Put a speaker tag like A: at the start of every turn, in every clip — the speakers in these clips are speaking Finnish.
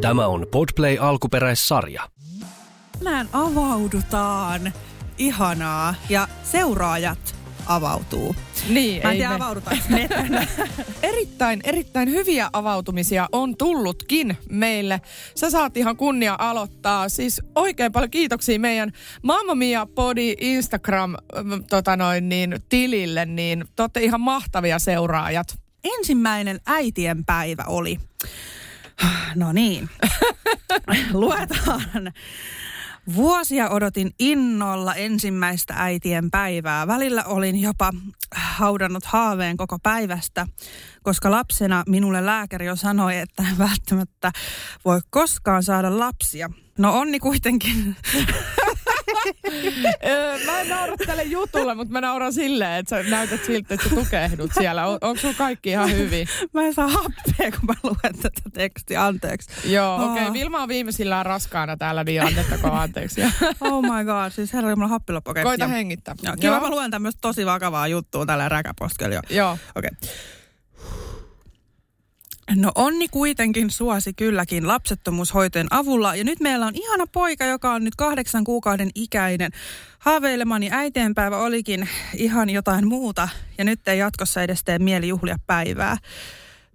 A: Tämä on Podplay alkuperäissarja.
B: Tänään avaudutaan. Ihanaa. Ja seuraajat avautuu.
C: Niin,
B: Mä en
C: ei
B: tiedä,
C: me-. Erittäin, erittäin hyviä avautumisia on tullutkin meille. Sä saat ihan kunnia aloittaa. Siis oikein paljon kiitoksia meidän Mamma Mia Podi Instagram ähm, tota noin, niin, tilille. Niin te olette ihan mahtavia seuraajat.
B: Ensimmäinen äitien päivä oli. No niin. Luetaan. Vuosia odotin innolla ensimmäistä äitien päivää. Välillä olin jopa haudannut haaveen koko päivästä, koska lapsena minulle lääkäri jo sanoi, että en välttämättä voi koskaan saada lapsia. No onni kuitenkin.
C: Mä en naura tälle jutulle, mutta mä nauran silleen, että sä näytät siltä, että sä tukehdut siellä. On, onko sulla kaikki ihan hyvin?
B: Mä en saa happea, kun mä luen tätä tekstiä. Anteeksi.
C: Joo, okei. Okay. Vilma on viimeisillään raskaana täällä, niin annettakoon anteeksi.
B: Oh my god, siis herra Jumala happi loppu. Okei,
C: Koita
B: joo.
C: hengittää.
B: Joo, kyllä mä luen tämmöistä tosi vakavaa juttua tällä räkäposkella. Joo.
C: Joo.
B: Okei. No onni kuitenkin suosi kylläkin lapsettomuushoitojen avulla ja nyt meillä on ihana poika, joka on nyt kahdeksan kuukauden ikäinen. Haaveilemani äitienpäivä olikin ihan jotain muuta ja nyt ei jatkossa edes tee mieli juhlia päivää.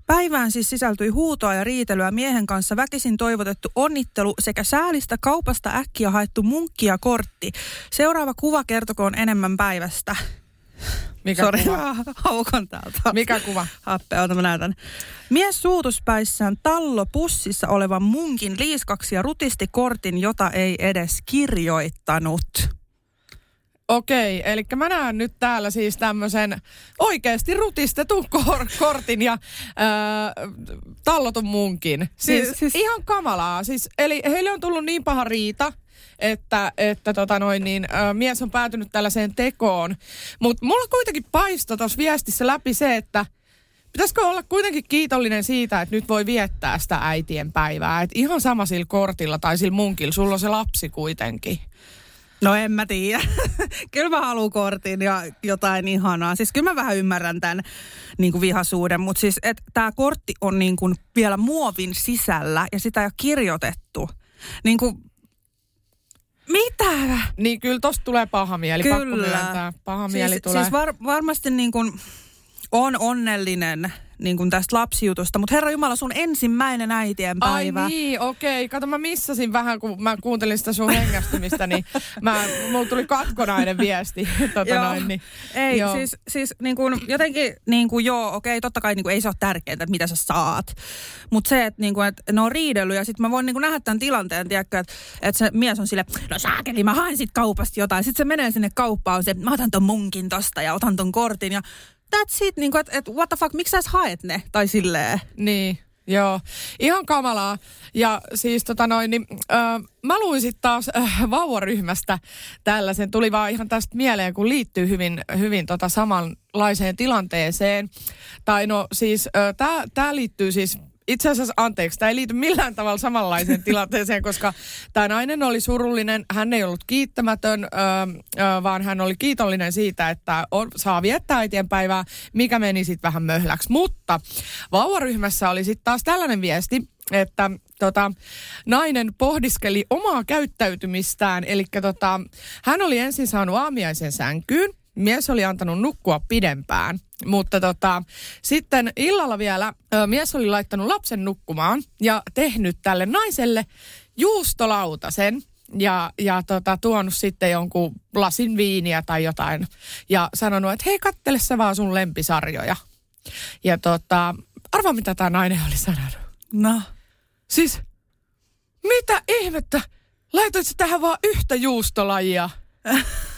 B: Päivään siis sisältyi huutoa ja riitelyä miehen kanssa väkisin toivotettu onnittelu sekä säälistä kaupasta äkkiä haettu munkki ja kortti. Seuraava kuva kertokoon enemmän päivästä.
C: Mikä
B: Sori,
C: kuva?
B: haukon täältä.
C: Mikä kuva?
B: Happea, ota mä näytän. Mies suutuspäissään tallopussissa olevan munkin liiskaksi ja rutisti kortin, jota ei edes kirjoittanut.
C: Okei, eli mä näen nyt täällä siis tämmöisen oikeasti rutistetun kor- kortin ja öö, tallotun munkin. Siis,
B: Siis-
C: siis
B: siis-
C: ihan kamalaa. Siis, eli heille on tullut niin paha riita, että, että tota noin, niin, ö, mies on päätynyt tällaiseen tekoon. Mutta mulla kuitenkin paistoi tuossa viestissä läpi se, että pitäisikö olla kuitenkin kiitollinen siitä, että nyt voi viettää sitä äitien päivää. Et ihan sama sillä kortilla tai sillä munkilla, sulla on se lapsi kuitenkin.
B: No en mä tiedä. kyllä mä haluan kortin ja jotain ihanaa. Siis kyllä mä vähän ymmärrän tämän niin kuin vihasuuden, mutta siis tämä kortti on niin kuin vielä muovin sisällä ja sitä ei ole kirjoitettu. Niin kuin, mitä?
C: Niin kyllä tosta tulee paha mieli, pakko myöntää. Paha mieli
B: siis,
C: tulee.
B: Siis var, varmasti niin kuin on onnellinen niin kuin tästä lapsijutusta, mutta Herra Jumala, sun ensimmäinen äitienpäivä.
C: Ai niin, okei. Kato, mä missasin vähän, kun mä kuuntelin sitä sun hengästymistä, niin mä, mulla tuli katkonainen viesti. Tota
B: Joo.
C: noin, niin,
B: Ei,
C: joo.
B: siis, siis niin kuin, jotenkin, niin kuin, joo, okei, totta kai niin kuin, ei se ole tärkeintä, että mitä sä saat. Mutta se, että, niin kuin, että ne on riidellyt ja sitten mä voin niin kuin, nähdä tämän tilanteen, tiedätkö, että, että se mies on sille, no saakeli, mä haen sit kaupasta jotain. Sitten se menee sinne kauppaan, se, mä otan ton munkin tosta ja otan ton kortin ja that's it, niin että, että what the fuck, miksi sä haet ne? Tai silleen.
C: Niin, joo. Ihan kamalaa. Ja siis tota noin, niin, äh, mä luin sitten taas äh, vauvaryhmästä tällaisen. Tuli vaan ihan tästä mieleen, kun liittyy hyvin, hyvin tota samanlaiseen tilanteeseen. Tai no siis, äh, tämä liittyy siis itse asiassa, anteeksi, tämä ei liity millään tavalla samanlaiseen tilanteeseen, koska tämä nainen oli surullinen, hän ei ollut kiittämätön, ö, ö, vaan hän oli kiitollinen siitä, että on, saa viettää äitienpäivää, mikä meni sitten vähän möhläksi. Mutta vauvaryhmässä oli sitten taas tällainen viesti, että tota, nainen pohdiskeli omaa käyttäytymistään, eli tota, hän oli ensin saanut aamiaisen sänkyyn, mies oli antanut nukkua pidempään. Mutta tota, sitten illalla vielä ö, mies oli laittanut lapsen nukkumaan ja tehnyt tälle naiselle juustolautasen ja, ja tota, tuonut sitten jonkun lasin viiniä tai jotain ja sanonut, että hei kattele sä vaan sun lempisarjoja. Ja tota, arvaa mitä tämä nainen oli sanonut.
B: No.
C: Siis, mitä ihmettä? Laitoit sä tähän vaan yhtä juustolajia?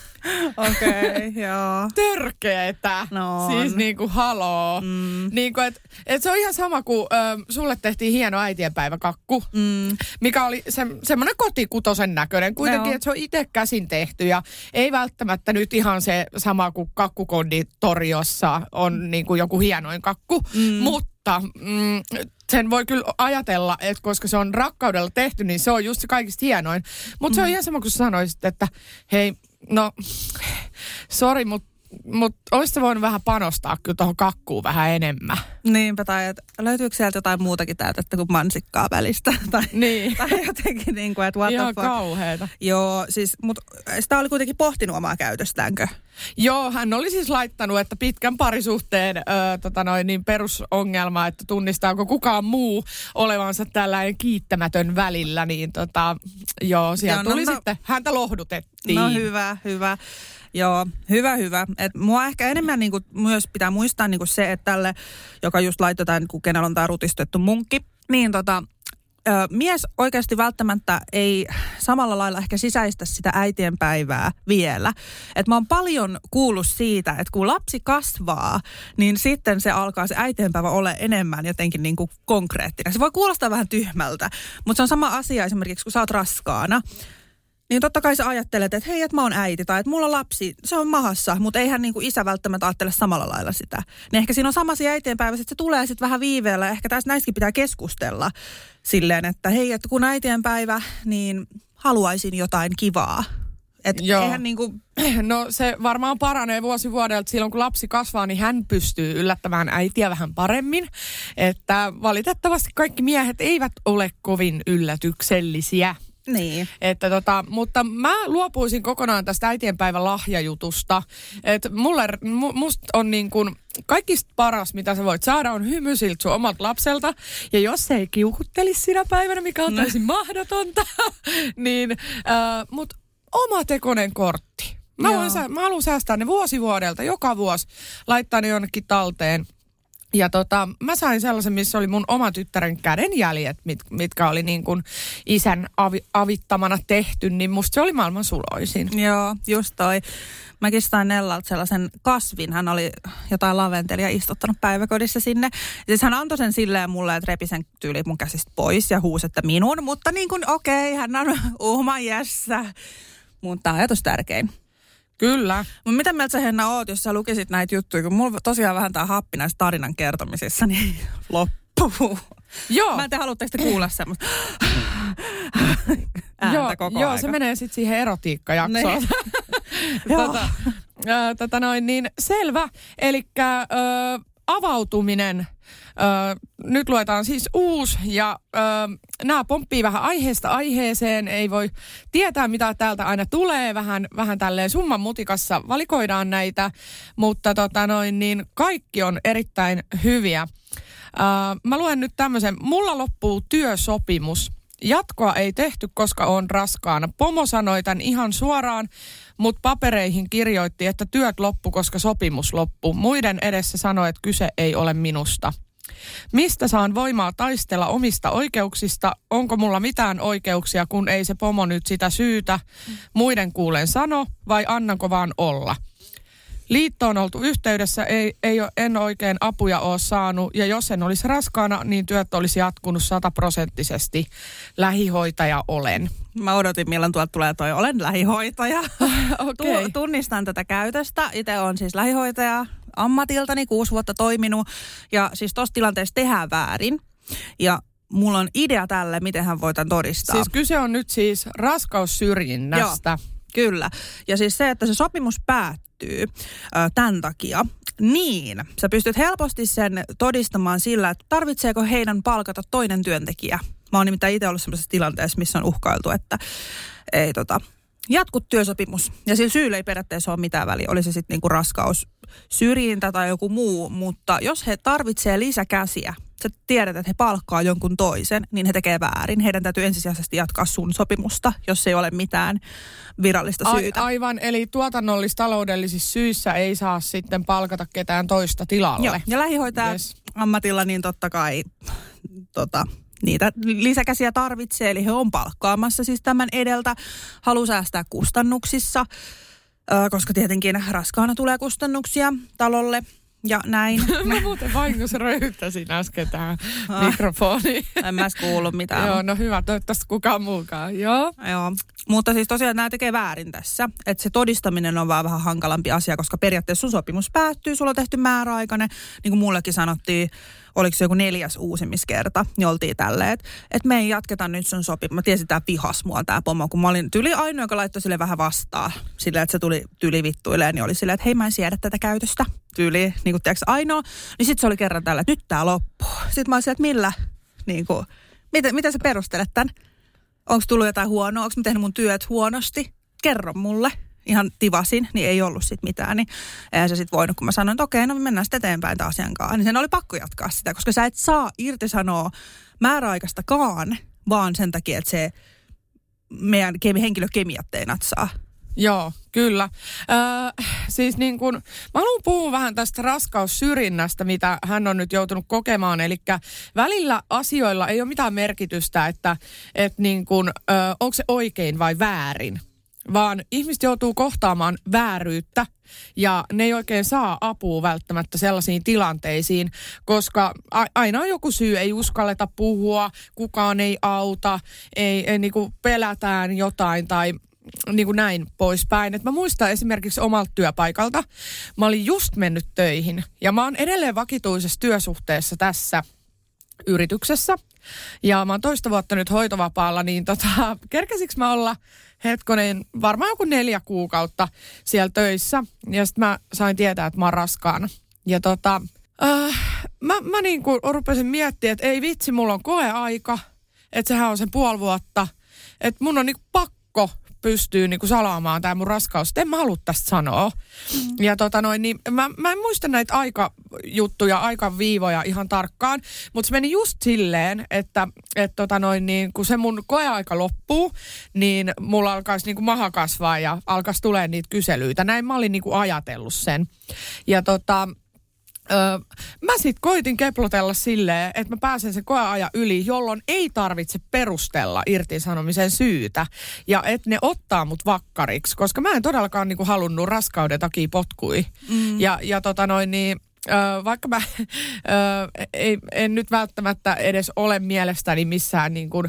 B: Okei, okay, joo.
C: Törkeetä.
B: No
C: Siis
B: on.
C: niinku haloo. Mm. Niinku, et, et se on ihan sama kuin ö, sulle tehtiin hieno äitienpäiväkakku, mm. mikä oli se, semmoinen kotikutosen näköinen. Kuitenkin,
B: Joo.
C: että se on itse käsin tehty ja ei välttämättä nyt ihan se sama kuin kakkukonditoriossa on niinku joku hienoin kakku, mm. mutta mm, sen voi kyllä ajatella, että koska se on rakkaudella tehty, niin se on just se kaikista hienoin. Mutta mm. se on ihan sama kuin sanoisit, että hei, no, sori, mutta mut olisit voinut vähän panostaa kyllä tuohon kakkuun vähän enemmän.
B: Niinpä, tai että löytyykö sieltä jotain muutakin täytettä kuin mansikkaa välistä? tai,
C: Niin.
B: tai jotenkin niin kuin, että what
C: Ihan
B: the fuck.
C: kauheeta.
B: Joo, siis, mutta sitä oli kuitenkin pohtinut omaa käytöstäänkö?
C: Joo, hän oli siis laittanut, että pitkän parisuhteen ö, tota noin, niin perusongelma, että tunnistaako kukaan muu olevansa tällainen kiittämätön välillä, niin tota, joo, siellä
B: Joo, no,
C: tuli
B: no-
C: sitten, häntä lohdutettiin.
B: No hyvä, hyvä. Joo, hyvä, hyvä. Et mua ehkä enemmän niinku myös pitää muistaa niinku se, että tälle, joka just laitetaan, niinku, kenellä on tämä rutistettu munkki, niin tota, ö, mies oikeasti välttämättä ei samalla lailla ehkä sisäistä sitä äitienpäivää vielä. Et mä oon paljon kuullut siitä, että kun lapsi kasvaa, niin sitten se alkaa se äitienpäivä ole enemmän jotenkin niinku konkreettinen. Se voi kuulostaa vähän tyhmältä, mutta se on sama asia esimerkiksi, kun sä oot raskaana. Niin totta kai sä ajattelet, että hei, että mä oon äiti tai että mulla on lapsi, se on mahassa, mutta eihän niinku isä välttämättä ajattele samalla lailla sitä. Niin ehkä siinä on sama asia äitienpäivässä, että se tulee sitten vähän viiveellä. Ehkä tässä näissäkin pitää keskustella silleen, että hei, että kun äitienpäivä, niin haluaisin jotain kivaa. Että
C: Joo.
B: eihän niinku,
C: No se varmaan paranee vuosi vuodelta. Silloin kun lapsi kasvaa, niin hän pystyy yllättämään äitiä vähän paremmin. Että valitettavasti kaikki miehet eivät ole kovin yllätyksellisiä.
B: Niin.
C: Että tota, mutta mä luopuisin kokonaan tästä äitienpäivän lahjajutusta. Että mulle, mu, musta on niin kuin kaikista paras, mitä sä voit saada, on hymy siltä sun omalta lapselta. Ja jos se ei kiukuttelisi sinä päivänä, mikä on täysin mahdotonta, niin, äh, mut oma tekonen kortti. Mä, voin, mä haluan säästää ne vuosi vuodelta, joka vuosi, laittaa ne jonnekin talteen. Ja tota, mä sain sellaisen, missä oli mun oma tyttären kädenjäljet, mit, mitkä oli niin kuin isän avi, avittamana tehty, niin musta se oli maailman suloisin.
B: Joo, just toi. Mäkin sain Nellalta sellaisen kasvin. Hän oli jotain laventelia istuttanut päiväkodissa sinne. Ja siis hän antoi sen silleen mulle, että repi sen tyyli mun käsistä pois ja huusi, että minun. Mutta niin kuin okei, okay, hän on uhma jessä. Mutta ajatus tärkein.
C: Kyllä.
B: Mutta mitä mieltä sä Henna oot, jos sä lukisit näitä juttuja, kun mulla tosiaan vähän tää happi näissä tarinan kertomisissa, niin loppuu.
C: Joo.
B: Mä en tiedä, haluatteko te kuulla semmoista ääntä
C: joo,
B: koko
C: joo
B: aika.
C: se menee sitten siihen erotiikkajaksoon.
B: Niin.
C: Tota, tota noin, niin selvä. Eli avautuminen. Nyt luetaan siis uusi ja nämä pomppii vähän aiheesta aiheeseen. Ei voi tietää, mitä täältä aina tulee. Vähän, vähän tälleen summan mutikassa valikoidaan näitä, mutta tota noin, niin kaikki on erittäin hyviä. Ö, mä luen nyt tämmöisen. Mulla loppuu työsopimus. Jatkoa ei tehty, koska on raskaana. Pomo sanoi tämän ihan suoraan, mutta papereihin kirjoitti, että työt loppu, koska sopimus loppu. Muiden edessä sanoi, että kyse ei ole minusta. Mistä saan voimaa taistella omista oikeuksista? Onko mulla mitään oikeuksia, kun ei se pomo nyt sitä syytä? Muiden kuulen sano vai annanko vaan olla? Liitto on oltu yhteydessä, ei, ei en oikein apuja ole saanut. Ja jos en olisi raskaana, niin työt olisi jatkunut sataprosenttisesti. Lähihoitaja olen.
B: Mä odotin, milloin tuolta tulee toi olen lähihoitaja.
C: Okei.
B: Tu- tunnistan tätä käytöstä. Itse on siis lähihoitaja ammatiltani, kuusi vuotta toiminut. Ja siis tuossa tilanteessa tehdään väärin. Ja mulla on idea tälle, miten hän voi tämän todistaa.
C: Siis kyse on nyt siis raskaussyrjinnästä.
B: Kyllä. Ja siis se, että se sopimus päättyy ö, tämän takia, niin sä pystyt helposti sen todistamaan sillä, että tarvitseeko heidän palkata toinen työntekijä. Mä oon nimittäin itse ollut sellaisessa tilanteessa, missä on uhkailtu, että ei tota, jatku työsopimus. Ja sillä syyllä ei periaatteessa ole mitään väliä. Oli se sitten niinku raskaus, syrjintä tai joku muu. Mutta jos he tarvitsee lisäkäsiä, sä tiedät, että he palkkaa jonkun toisen, niin he tekee väärin. Heidän täytyy ensisijaisesti jatkaa sun sopimusta, jos ei ole mitään virallista
C: A-
B: syytä.
C: aivan, eli tuotannollis-taloudellisissa syissä ei saa sitten palkata ketään toista tilalle.
B: Joo. Ja lähihoitaja
C: yes.
B: ammatilla, niin totta kai tota, niitä lisäkäsiä tarvitsee. Eli he on palkkaamassa siis tämän edeltä. Halu säästää kustannuksissa. Koska tietenkin raskaana tulee kustannuksia talolle ja näin.
C: Mä muuten vahingossa röyhtäsin äsken tähän mikrofoniin.
B: en mä kuullut mitään.
C: Joo, no hyvä, toivottavasti kukaan muukaan. Joo.
B: Joo, mutta siis tosiaan nämä tekee väärin tässä. Että se todistaminen on vaan vähän hankalampi asia, koska periaatteessa sun sopimus päättyy, sulla on tehty määräaikainen. Niin kuin mullekin sanottiin, oliko se joku neljäs uusimiskerta, niin oltiin tälleen, että et me ei jatketa nyt sun sopimus. Mä tiesin, tää pihas mua tää pomo, kun mä olin tyli ainoa, joka laittoi sille vähän vastaan. Sillä, että se tuli tyli vittuilleen, niin oli silleen, että hei mä en siedä tätä käytöstä. Tyyli, niin kuin tiedätkö, ainoa. Niin sitten se oli kerran tällä, että nyt tää loppuu. Sitten mä olisin, että millä, niin kuin, miten, miten sä perustelet tämän? Onko tullut jotain huonoa? Onko mä tehnyt mun työt huonosti? Kerro mulle ihan tivasin, niin ei ollut sit mitään. Niin eihän se sitten voinut, kun mä sanoin, että okei, no me mennään sitten eteenpäin taas asiankaan. Niin sen oli pakko jatkaa sitä, koska sä et saa irtisanoa määräaikaistakaan, vaan sen takia, että se meidän henkilökemiat ei natsaa.
C: Joo, kyllä. Öö, siis niin kun, mä haluan puhua vähän tästä raskaussyrjinnästä, mitä hän on nyt joutunut kokemaan. Eli välillä asioilla ei ole mitään merkitystä, että et niin kun, öö, onko se oikein vai väärin vaan ihmiset joutuu kohtaamaan vääryyttä ja ne ei oikein saa apua välttämättä sellaisiin tilanteisiin, koska aina on joku syy, ei uskalleta puhua, kukaan ei auta, ei, ei niin kuin pelätään jotain tai niin kuin näin poispäin. Et mä muistan esimerkiksi omalta työpaikalta, mä olin just mennyt töihin ja mä oon edelleen vakituisessa työsuhteessa tässä yrityksessä. Ja mä oon toista vuotta nyt hoitovapaalla, niin tota, kerkesikö mä olla hetkonen, varmaan joku neljä kuukautta siellä töissä. Ja sitten mä sain tietää, että mä oon raskaana. Ja tota, äh, mä, mä niin kuin rupesin miettimään, että ei vitsi, mulla on koeaika. Että sehän on sen puoli vuotta. Että mun on niin pakko pystyy niinku salaamaan tämä mun raskaus. En mä halua tästä sanoa. Mm. Ja tota noin, niin mä, mä en muista näitä aikajuttuja, aikaviivoja ihan tarkkaan, mutta se meni just silleen, että et tota noin, niin kun se mun koeaika loppuu, niin mulla alkaisi niinku maha kasvaa ja alkaisi tulee niitä kyselyitä. Näin mä olin niinku ajatellut sen. Ja tota, Öö, mä sit koitin keplotella silleen, että mä pääsen sen koeajan yli, jolloin ei tarvitse perustella irtisanomisen syytä. Ja että ne ottaa mut vakkariksi, koska mä en todellakaan niinku halunnut raskauden takia potkui. Mm. Ja, ja tota noin niin, Öö, vaikka mä öö, ei, en nyt välttämättä edes ole mielestäni missään niin kuin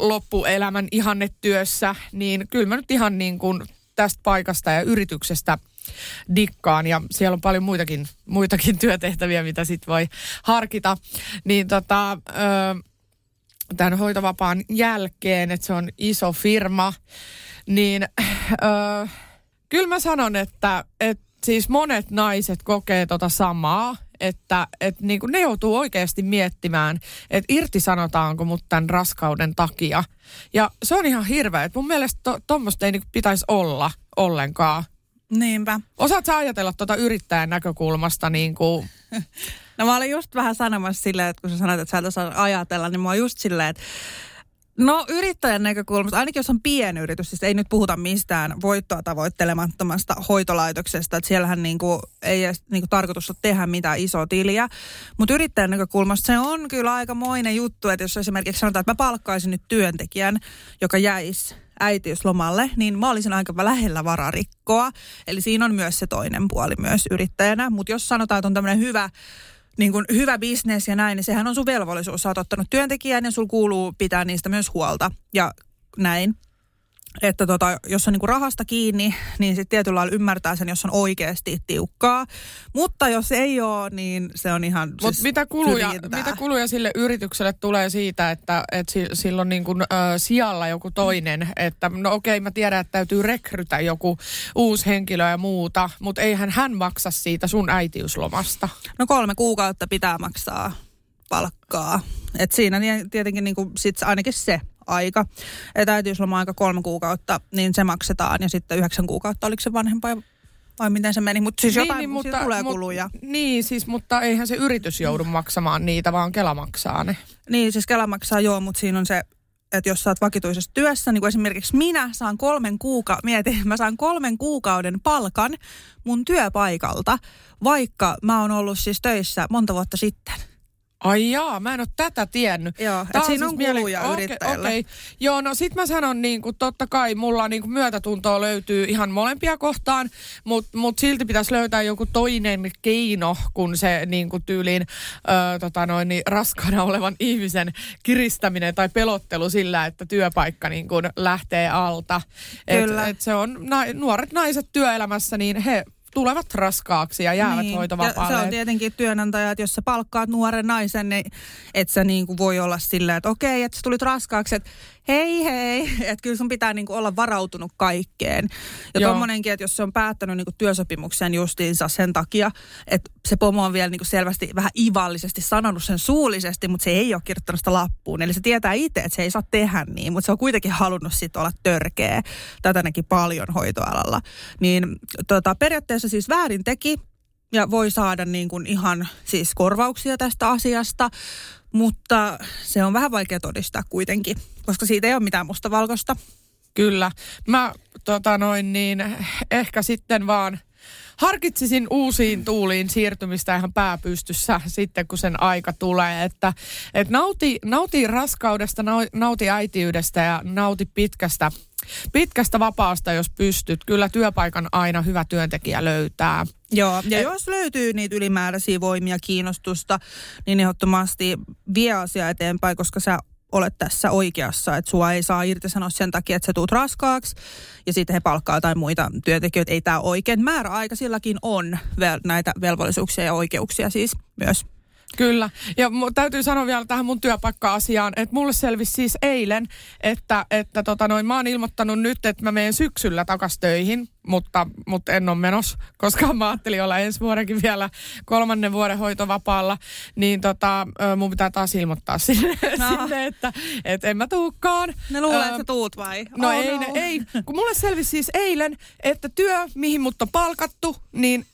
C: loppuelämän ihannetyössä, niin kyllä mä nyt ihan niin kuin tästä paikasta ja yrityksestä – dikkaan ja siellä on paljon muitakin, muitakin työtehtäviä, mitä sit voi harkita. Niin tota, tämän hoitovapaan jälkeen, että se on iso firma, niin ö, kyllä mä sanon, että, että siis monet naiset kokee tota samaa, että, että niin kuin ne joutuu oikeasti miettimään, että irtisanotaanko mut tämän raskauden takia. Ja se on ihan hirveä, että mun mielestä tuommoista to, ei niin pitäisi olla ollenkaan.
B: Niinpä.
C: Osaatko ajatella tuota yrittäjän näkökulmasta niin kuin...
B: No mä olin just vähän sanomassa silleen, että kun sä sanoit, että sä et osaa ajatella, niin mä oon just silleen, että No yrittäjän näkökulmasta, ainakin jos on pienyritys, siis ei nyt puhuta mistään voittoa tavoittelemattomasta hoitolaitoksesta, että siellähän niinku ei edes niinku tarkoitus ole tehdä mitään isoa tiliä. Mutta yrittäjän näkökulmasta se on kyllä aikamoinen juttu, että jos esimerkiksi sanotaan, että mä palkkaisin nyt työntekijän, joka jäisi äitiyslomalle, niin mä olisin aika lähellä vararikkoa. Eli siinä on myös se toinen puoli myös yrittäjänä. Mutta jos sanotaan, että on tämmöinen hyvä niin kuin hyvä bisnes ja näin, niin sehän on sun velvollisuus. Sä oot ottanut työntekijän ja sul kuuluu pitää niistä myös huolta ja näin että tota, jos on niinku rahasta kiinni, niin sitten tietyllä lailla ymmärtää sen, jos on oikeasti tiukkaa. Mutta jos ei ole, niin se on ihan
C: Mut siis mitä, kuluja, mitä kuluja sille yritykselle tulee siitä, että et silloin niinku, ö, sijalla joku toinen, että no okei, mä tiedän, että täytyy rekrytä joku uusi henkilö ja muuta, mutta eihän hän maksa siitä sun äitiyslomasta.
B: No kolme kuukautta pitää maksaa palkkaa. Et siinä tietenkin niinku sit ainakin se aika. Että äitiysloma-aika kolme kuukautta, niin se maksetaan ja sitten yhdeksän kuukautta, oliko se vanhempaa vai miten se meni, mutta siis niin, jotain niin, mutta, tulee mut, kuluja.
C: Niin, siis, mutta eihän se yritys joudu maksamaan niitä, vaan Kela maksaa ne.
B: Niin, siis Kela maksaa joo, mutta siinä on se, että jos sä oot vakituisessa työssä, niin kuin esimerkiksi minä saan kolmen kuukauden, mietin, mä saan kolmen kuukauden palkan mun työpaikalta, vaikka mä oon ollut siis töissä monta vuotta sitten.
C: Ai jaa, mä en ole tätä tiennyt.
B: Joo,
C: Tää
B: et siinä
C: siis
B: on kuluja
C: Okei,
B: yrittäjälle.
C: Okei, joo, no sit mä sanon niin kuin, totta kai mulla niin kuin myötätuntoa löytyy ihan molempia kohtaan, mutta mut silti pitäisi löytää joku toinen keino, kun se niin kuin tyyliin ö, tota noin, niin raskaana olevan ihmisen kiristäminen tai pelottelu sillä, että työpaikka niin kuin lähtee alta.
B: Kyllä.
C: Et, et se on, na, nuoret naiset työelämässä, niin he tulevat raskaaksi ja jäävät
B: Niin,
C: hoitovapaalle.
B: Ja se on tietenkin työnantaja, että jos sä palkkaat nuoren naisen, niin et sä niinku voi olla silleen, että okei, että sä tulit raskaaksi, että hei hei, että kyllä sun pitää niinku olla varautunut kaikkeen. Ja
C: Joo.
B: tommonenkin, että jos se on päättänyt niinku työsopimuksen justiinsa sen takia, että se pomo on vielä niinku selvästi vähän ivallisesti sanonut sen suullisesti, mutta se ei ole kirjoittanut sitä lappuun. Eli se tietää itse, että se ei saa tehdä niin, mutta se on kuitenkin halunnut sitten olla törkeä. Tätä näki paljon hoitoalalla. Niin tota, periaatteessa siis väärin teki, ja voi saada niin kuin ihan siis korvauksia tästä asiasta, mutta se on vähän vaikea todistaa kuitenkin, koska siitä ei ole mitään mustavalkoista.
C: Kyllä. Mä tota noin niin, ehkä sitten vaan harkitsisin uusiin tuuliin siirtymistä ihan pääpystyssä sitten, kun sen aika tulee. Että et nauti, nauti raskaudesta, nau- nauti äitiydestä ja nauti pitkästä, pitkästä vapaasta, jos pystyt. Kyllä työpaikan aina hyvä työntekijä löytää.
B: Joo, ja jos löytyy niitä ylimääräisiä voimia, kiinnostusta, niin ehdottomasti vie asia eteenpäin, koska sä olet tässä oikeassa, että sua ei saa irtisanoa sen takia, että sä tuut raskaaksi ja sitten he palkkaa tai muita työntekijöitä. Ei tämä oikein. Määräaika silläkin on vel- näitä velvollisuuksia ja oikeuksia siis myös.
C: Kyllä. Ja mu- täytyy sanoa vielä tähän mun työpaikka-asiaan, että mulle selvisi siis eilen, että, että tota noin, mä oon ilmoittanut nyt, että mä menen syksyllä takas töihin, mutta, mutta en ole menossa, koska mä ajattelin olla ensi vuodenkin vielä kolmannen vuoden hoitovapaalla, niin tota, mun pitää taas ilmoittaa sinne,
B: No.
C: sinne että, että en mä tuukkaan.
B: Ne luulee,
C: Ö,
B: että tuut vai?
C: No
B: Oh
C: ei, ne, ei, kun mulle selvisi siis eilen, että työ, mihin mut on palkattu, niin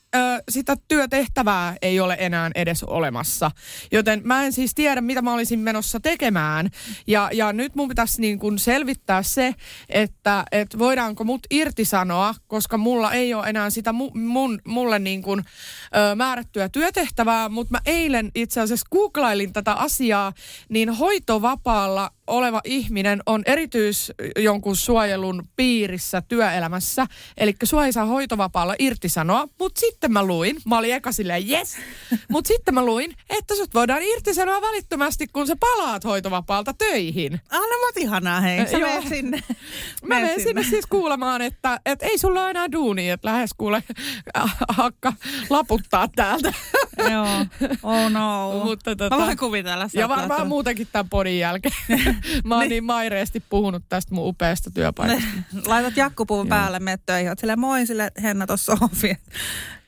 C: sitä työtehtävää ei ole enää edes olemassa. Joten mä en siis tiedä, mitä mä olisin menossa tekemään. Ja, ja nyt mun pitäisi niin kuin selvittää se, että, että voidaanko mut irtisanoa, koska mulla ei ole enää sitä mu, mun, mulle niin kuin, ö, määrättyä työtehtävää. Mutta mä eilen itse asiassa googlailin tätä asiaa, niin hoitovapaalla oleva ihminen on erityis jonkun suojelun piirissä työelämässä. Eli sua ei saa hoitovapaalla irtisanoa, mutta sitten mä luin, mä olin eka silleen yes, mutta sitten mä luin, että sut voidaan irtisanoa välittömästi, kun sä palaat hoitovapaalta töihin.
B: Ah, no mut ihanaa, hei. Sä
C: Joo.
B: sinne.
C: Mä menen sinne siis kuulemaan, että, että ei sulla ole enää duunia, että lähes kuule hakka laputtaa täältä.
B: Joo. Oh no.
C: Mutta tota-
B: Mä voin kuvitella.
C: Ja varmaan muutenkin tämän podin jälkeen. Mä oon niin maireesti puhunut tästä mun upeasta työpaikasta.
B: Laitat jakkupuvun päälle, menet töihin. Oot silleen, moi sille Henna tossa ovi.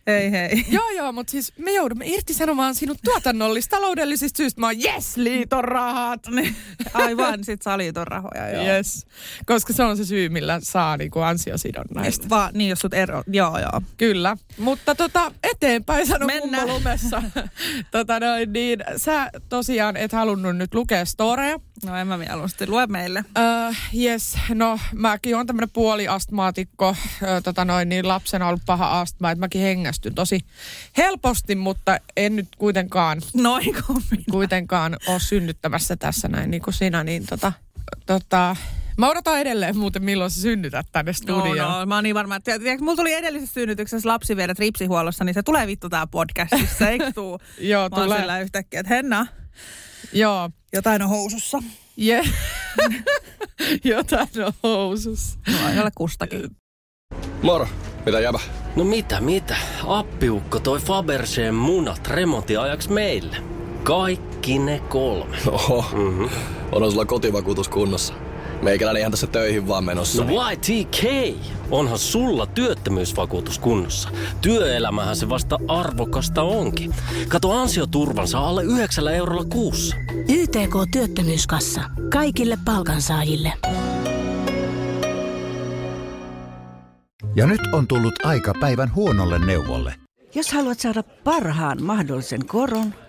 B: Hei hei.
C: Joo, joo, mutta siis me joudumme irtisanomaan sinut tuotannollisista taloudellisista syistä. Mä oon, yes, liiton rahat.
B: Niin, Aivan, sit sä liiton rahoja. Joo.
C: Yes. Koska se on se syy, millä saa niinku ansiosidonnaista.
B: Va, niin, jos sut ero... Joo, joo.
C: Kyllä, mutta tota, eteenpäin sano
B: Mennään.
C: lumessa. tota noin, niin, sä tosiaan et halunnut nyt lukea storeja.
B: No en mä mieluusti. Lue meille.
C: Öö, yes, no mäkin on tämmönen puoliastmaatikko, öö, tota noin, niin lapsena ollut paha astma, että mäkin hengästyn tosi helposti, mutta en nyt kuitenkaan,
B: Noin
C: kuitenkaan ole synnyttämässä tässä näin niin kuin sinä, niin tota, tota, mä odotan edelleen muuten milloin sä synnytät tänne
B: No,
C: studioon.
B: no, mä oon niin varma. että- Tiedätkö, mulla tuli edellisessä synnytyksessä lapsiviedät ripsihuollossa, niin se tulee vittu tää podcastissa, eikö tuu?
C: Joo,
B: Mä
C: tulee.
B: sillä yhtäkkiä, että Henna,
C: Joo,
B: jotain on housussa.
C: yeah. jotain on housussa.
B: No ei ole kustakin.
D: Moro, mitä jäbä?
A: No mitä, mitä? Appiukko toi Faberseen munat remontiajaksi meille. Kaikki ne kolme.
D: Oho, mm-hmm. onhan sulla kotivakuutus kunnossa. Meikäläinen ihan tässä töihin vaan menossa.
A: No YTK! Onhan sulla työttömyysvakuutus kunnossa. Työelämähän se vasta arvokasta onkin. Kato ansioturvansa alle 9 eurolla kuussa.
E: YTK Työttömyyskassa. Kaikille palkansaajille.
F: Ja nyt on tullut aika päivän huonolle neuvolle.
G: Jos haluat saada parhaan mahdollisen koron,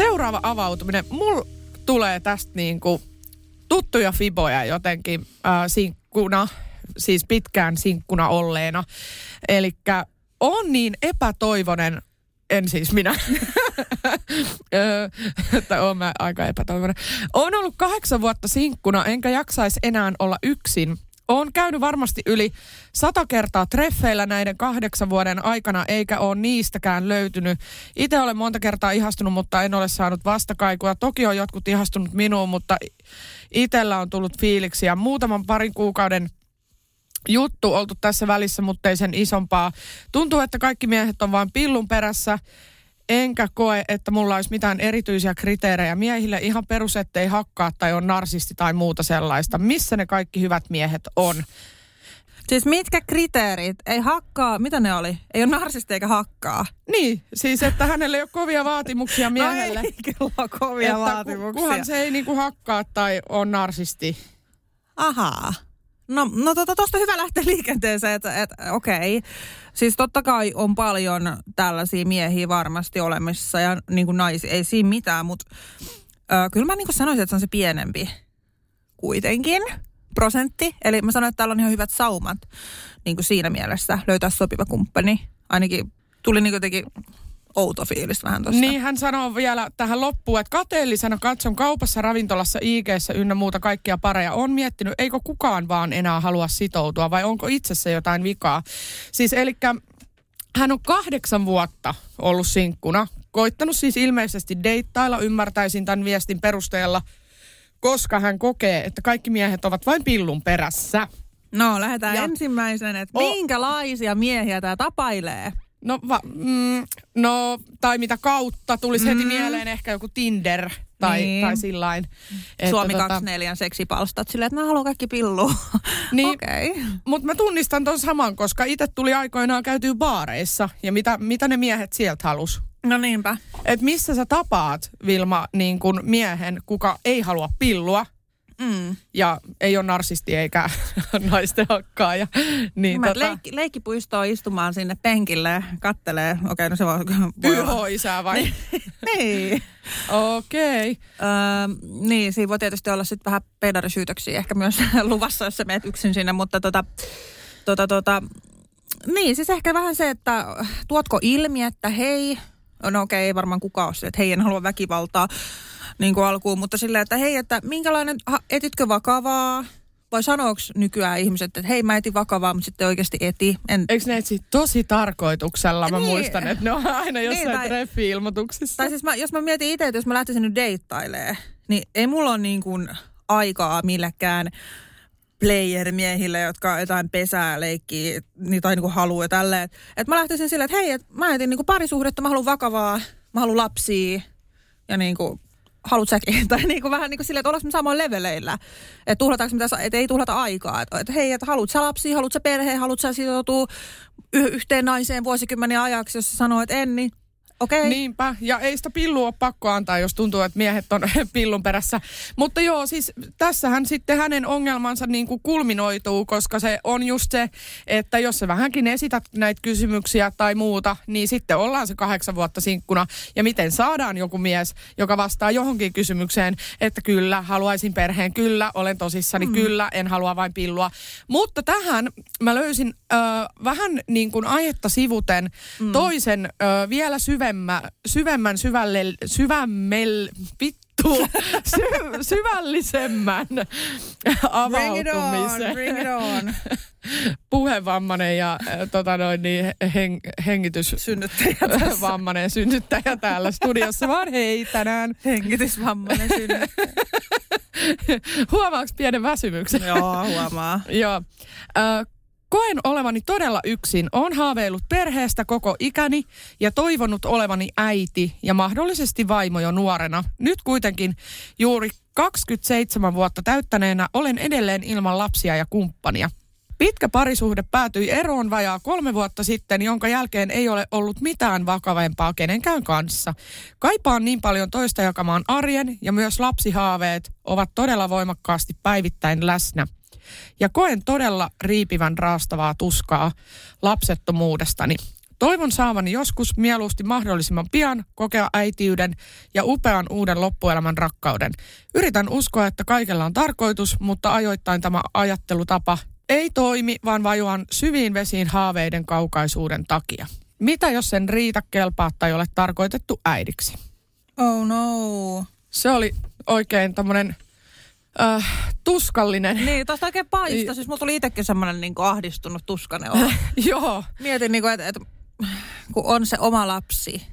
C: Seuraava avautuminen. Mulla tulee tästä niinku tuttuja fiboja jotenkin äh, sinkkuna, siis pitkään sinkkuna olleena. Eli on niin epätoivonen, en siis minä, että oon mä aika epätoivonen. Oon ollut kahdeksan vuotta sinkkuna, enkä jaksaisi enää olla yksin. Oon käynyt varmasti yli sata kertaa treffeillä näiden kahdeksan vuoden aikana, eikä ole niistäkään löytynyt. Itse olen monta kertaa ihastunut, mutta en ole saanut vastakaikua. Toki on jotkut ihastunut minuun, mutta itsellä on tullut fiiliksiä. Muutaman parin kuukauden juttu oltu tässä välissä, mutta ei sen isompaa. Tuntuu, että kaikki miehet on vain pillun perässä. Enkä koe, että mulla olisi mitään erityisiä kriteerejä miehille. Ihan perus, ettei hakkaa tai on narsisti tai muuta sellaista. Missä ne kaikki hyvät miehet on?
B: Siis mitkä kriteerit? Ei hakkaa, mitä ne oli? Ei ole narsisti eikä hakkaa.
C: Niin, siis että hänelle ei ole kovia vaatimuksia miehelle.
B: No ei kyllä kovia
C: että
B: vaatimuksia.
C: Kunhan se ei niinku hakkaa tai on narsisti.
B: Ahaa. No, no tota, tosta hyvä lähteä liikenteeseen, että et, okei. Siis totta kai on paljon tällaisia miehiä varmasti olemassa ja niin kuin naisia, ei siinä mitään, mutta kyllä mä niin kuin sanoisin, että se on se pienempi kuitenkin prosentti. Eli mä sanoin, että täällä on ihan hyvät saumat niin kuin siinä mielessä löytää sopiva kumppani. Ainakin tuli niin kuin jotenkin outo fiilis vähän tosta.
C: Niin hän sanoo vielä tähän loppuun, että kateellisena katson kaupassa, ravintolassa, ig ynnä muuta kaikkia pareja. On miettinyt, eikö kukaan vaan enää halua sitoutua vai onko itsessä jotain vikaa. Siis eli hän on kahdeksan vuotta ollut sinkkuna. Koittanut siis ilmeisesti deittailla, ymmärtäisin tämän viestin perusteella, koska hän kokee, että kaikki miehet ovat vain pillun perässä.
B: No, lähdetään
C: Ja-
B: ensimmäisen, että
C: O-
B: minkälaisia miehiä tämä tapailee.
C: No, va, mm, no, tai mitä kautta tulisi heti mieleen ehkä joku Tinder tai,
B: Niin.
C: tai sillain. että
B: Suomi
C: tota-
B: 24 seksipalstat silleen, että mä haluan kaikki pillua.
C: Niin.
B: Okei. Okay.
C: Mutta mä tunnistan ton saman, koska itse tuli aikoinaan käytyä baareissa ja mitä, mitä ne miehet sieltä halus.
B: No niinpä.
C: Et missä sä tapaat, Vilma, niin kun miehen, kuka ei halua pillua
B: Mm.
C: ja ei ole narsisti eikä naisten hakkaaja. Niin
B: Mä
C: tota,
B: leikki, leikkipuistoon istumaan sinne penkille, kattelee. Okei, okay, no se voi, voi olla.
C: YH-isä vai?
B: Niin.
C: Okei. Okay.
B: Öö, niin, siinä voi tietysti olla sitten vähän pedarisyytöksiä ehkä myös luvassa, jos sä meet yksin sinne, mutta tota, tota, tota, niin, siis ehkä vähän se, että tuotko ilmi, että hei, no okei, ei varmaan kukaan ole se, että hei, en halua väkivaltaa niin kuin alkuun, mutta silleen, että hei, että minkälainen, etitkö vakavaa, vai sanooko nykyään ihmiset, että hei, mä etin vakavaa, mutta sitten oikeasti eti. En,
C: Eikö ne etsi tosi tarkoituksella? Mä
B: Niin.
C: muistan, että ne on aina jossain
B: Niin,
C: niin,
B: tai-
C: treffi-ilmoituksissa.
B: Tai siis mä, jos mä mietin itse, että jos mä lähtisin nyt deittailee, niin ei mulla ole niin kuin aikaa millekään player-miehille, jotka jotain pesää leikkii niin, tai niin kuin haluaa ja tälleen. Et mä lähtisin silleen, että hei, et mä etin niin kuin parisuhdetta, mä haluan vakavaa, mä haluan lapsia ja niin kuin haluat säkin. Tai niin kuin vähän niin kuin silleen, että ollaanko me samoin leveleillä. Että tuhlataanko me tässä, että ei tuhlata aikaa. Että, että hei, että haluat sä lapsia, haluat sä perhe, haluat sä sitoutua yhteen naiseen vuosikymmenen ajaksi, jos sanoo, että en, niin okei.
C: Niinpä, ja ei sitä pillua ole pakko antaa, jos tuntuu, että miehet on pillun perässä. Mutta joo, siis tässähän sitten hänen ongelmansa niin kuin kulminoituu, koska se on just se, että jos sä vähänkin esität näitä kysymyksiä tai muuta, niin sitten ollaan se kahdeksan vuotta sinkkuna. Ja miten saadaan joku mies, joka vastaa johonkin kysymykseen, että kyllä, haluaisin perheen, kyllä, olen tosissani, mm. kyllä, en halua vain pillua. Mutta tähän mä löysin ö, vähän niin kuin aihetta sivuten mm. toisen ö, vielä syvemmän, syvemmän syvälle, syvämmel, vittu, sy, syvällisemmän
B: Bring it on,
C: avautumisen.
B: bring it on.
C: Puhevammainen ja ö, tota noin, niin heng, hengitys...
B: Synnyttäjä
C: Vammainen synnyttäjä täällä studiossa, vaan hei tänään.
B: Hengitysvammainen synnyttäjä.
C: Huomaaks pienen väsymyksen?
B: Joo, huomaa.
C: Joo. Ö, Koen olevani todella yksin. Olen haaveillut perheestä koko ikäni ja toivonut olevani äiti ja mahdollisesti vaimo jo nuorena. Nyt kuitenkin juuri 27 vuotta täyttäneenä olen edelleen ilman lapsia ja kumppania. Pitkä parisuhde päätyi eroon vajaa kolme vuotta sitten, jonka jälkeen ei ole ollut mitään vakavempaa kenenkään kanssa. Kaipaan niin paljon toista jakamaan arjen ja myös lapsihaaveet ovat todella voimakkaasti päivittäin läsnä. Ja koen todella riipivän raastavaa tuskaa lapsettomuudestani. Toivon saavani joskus mieluusti mahdollisimman pian kokea äitiyden ja upean uuden loppuelämän rakkauden. Yritän uskoa, että kaikella on tarkoitus, mutta ajoittain tämä ajattelutapa ei toimi, vaan vajuan syviin vesiin haaveiden kaukaisuuden takia. Mitä jos sen riitä kelpaa tai ole tarkoitettu äidiksi?
B: Oh no.
C: Se oli oikein tämmöinen äh, tuskallinen.
B: Niin, tosta oikein paista. Siis mulla tuli itsekin semmoinen niin ahdistunut tuskanen olo.
C: Joo.
B: Mietin, niin että et, kun on se oma lapsi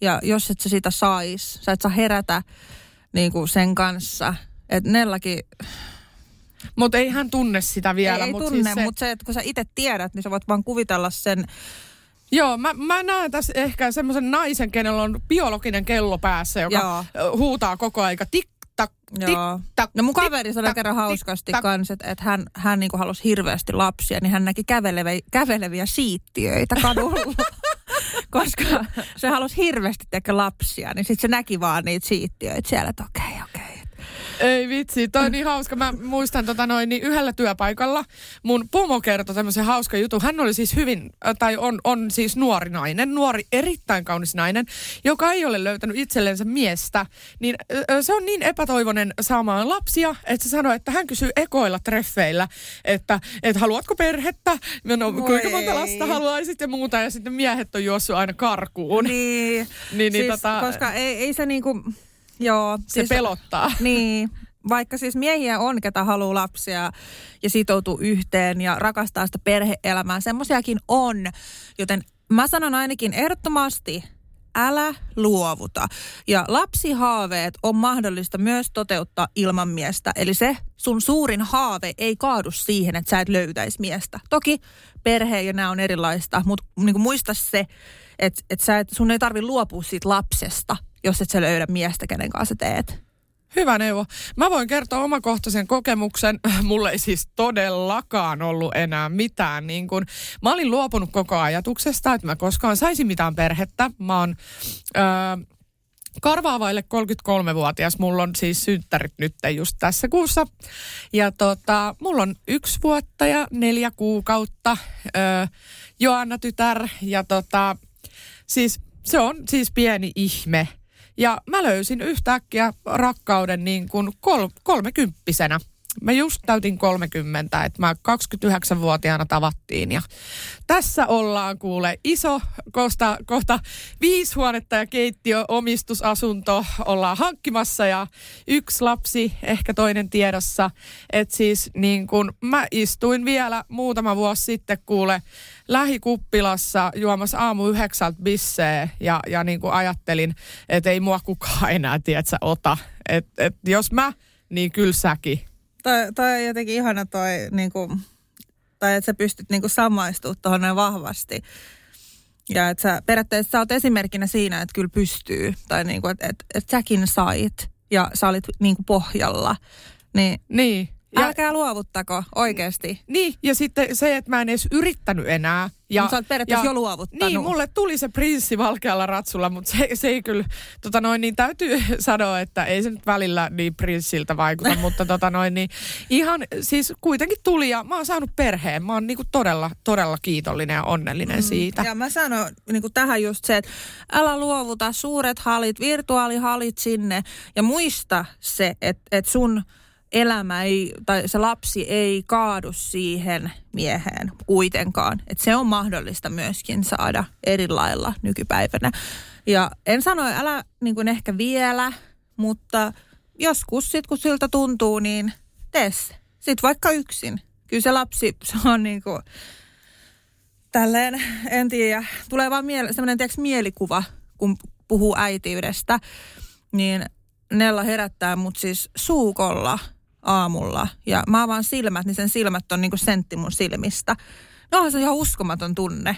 B: ja jos et sä sitä sais, sä et saa herätä niin kuin sen kanssa. Että Nellakin
C: mutta ei hän tunne sitä vielä.
B: Ei, ei
C: mut
B: tunne,
C: siis se...
B: mutta se, että kun sä itse tiedät, niin sä voit vaan kuvitella sen.
C: Joo, mä, mä näen tässä ehkä semmoisen naisen, kenellä on biologinen kello päässä, joka Joo. huutaa koko aika tik tak, tik tak,
B: No mun kaveri sanoi kerran hauskasti kanssa, että, että hän, hän niin halusi hirveästi lapsia, niin hän näki käveleviä, käveleviä siittiöitä kadulla. Koska se halusi hirveästi tehdä lapsia, niin sitten se näki vaan niitä siittiöitä siellä, että okei, okay, okei. Okay
C: ei vitsi, toi on niin hauska. Mä muistan tota noin, niin yhdellä työpaikalla mun pomo kertoi tämmöisen hauska jutun. Hän oli siis hyvin, äh, tai on, on siis nuori nainen, nuori, erittäin kaunis nainen, joka ei ole löytänyt itsellensä miestä. Niin se on niin epätoivonen saamaan lapsia, että se sanoi, että hän kysyy ekoilla treffeillä, että, että haluatko perhettä, no, kuinka monta lasta haluaisit ja muuta, ja sitten miehet on juossut aina karkuun.
B: Niin,
C: niin, niin
B: siis, tota... koska ei, ei se niinku Joo.
C: Se siis, pelottaa.
B: Niin, vaikka siis miehiä on, ketä haluaa lapsia ja sitoutuu yhteen ja rakastaa sitä perheelämää, semmoisiakin on. Joten mä sanon ainakin ehdottomasti, älä luovuta. Ja lapsihaaveet on mahdollista myös toteuttaa ilman miestä. Eli se sun suurin haave ei kaadu siihen, että sä et löytäisi miestä. Toki perhe ja nämä on erilaista, mutta niin muista se, että, että sä et, sun ei tarvi luopua siitä lapsesta, jos et sä löydä miestä, kenen kanssa teet.
C: Hyvä neuvo. Mä voin kertoa omakohtaisen kokemuksen. Mulle ei siis todellakaan ollut enää mitään. Niin kun, mä olin luopunut koko ajatuksesta, että mä koskaan saisin mitään perhettä. Mä oon... Öö, Karvaavaille 33-vuotias. Mulla on siis synttärit nyt just tässä kuussa. Ja tota, mulla on yksi vuotta ja neljä kuukautta. Öö, Joanna tytär. Ja tota, siis se on siis pieni ihme ja mä löysin yhtäkkiä rakkauden niin kuin kol- kolmekymppisenä. Mä just täytin 30, että mä 29-vuotiaana tavattiin ja tässä ollaan kuule iso, kohta, kohta viisi huonetta ja keittiö, omistusasunto ollaan hankkimassa ja yksi lapsi, ehkä toinen tiedossa. Että siis niin kun mä istuin vielä muutama vuosi sitten kuule lähikuppilassa juomassa aamu yhdeksältä bissee ja, ja niin kuin ajattelin, että ei mua kukaan enää, tiedä, ota. Että et jos mä, niin kyllä säkin.
B: Toi, toi on jotenkin ihana toi, niin kuin, tai että sä pystyt niin kuin samaistumaan tuohon vahvasti. Ja että sä periaatteessa sä oot esimerkkinä siinä, että kyllä pystyy. Tai niin kuin, että, että, että säkin sait ja sä olit niin kuin pohjalla. Niin,
C: niin.
B: Ja, Älkää luovuttako oikeasti.
C: Niin, ja sitten se, että mä en edes yrittänyt enää. Ja,
B: mutta sä oot periaatteessa ja, jo luovuttanut.
C: Niin, mulle tuli se prinssi valkealla ratsulla, mutta se, se ei kyllä, tota noin, niin täytyy sanoa, että ei se nyt välillä niin prinssiltä vaikuta, mutta tota noin, niin ihan siis kuitenkin tuli ja mä oon saanut perheen. Mä oon niinku todella, todella kiitollinen ja onnellinen mm. siitä.
B: Ja mä sanon niinku tähän just se, että älä luovuta suuret halit, virtuaalihalit sinne ja muista se, että et sun elämä ei, tai se lapsi ei kaadu siihen mieheen kuitenkaan. Että se on mahdollista myöskin saada eri lailla nykypäivänä. Ja en sano, älä niin kuin ehkä vielä, mutta joskus sit kun siltä tuntuu, niin tee se. Sitten vaikka yksin. Kyllä se lapsi, se on niin kuin, tälleen, en tiedä, tulee vaan miele, semmoinen mielikuva, kun puhuu äitiydestä, niin Nella herättää mut siis suukolla aamulla ja mä avaan silmät, niin sen silmät on niin kuin sentti mun silmistä. No se ihan uskomaton tunne.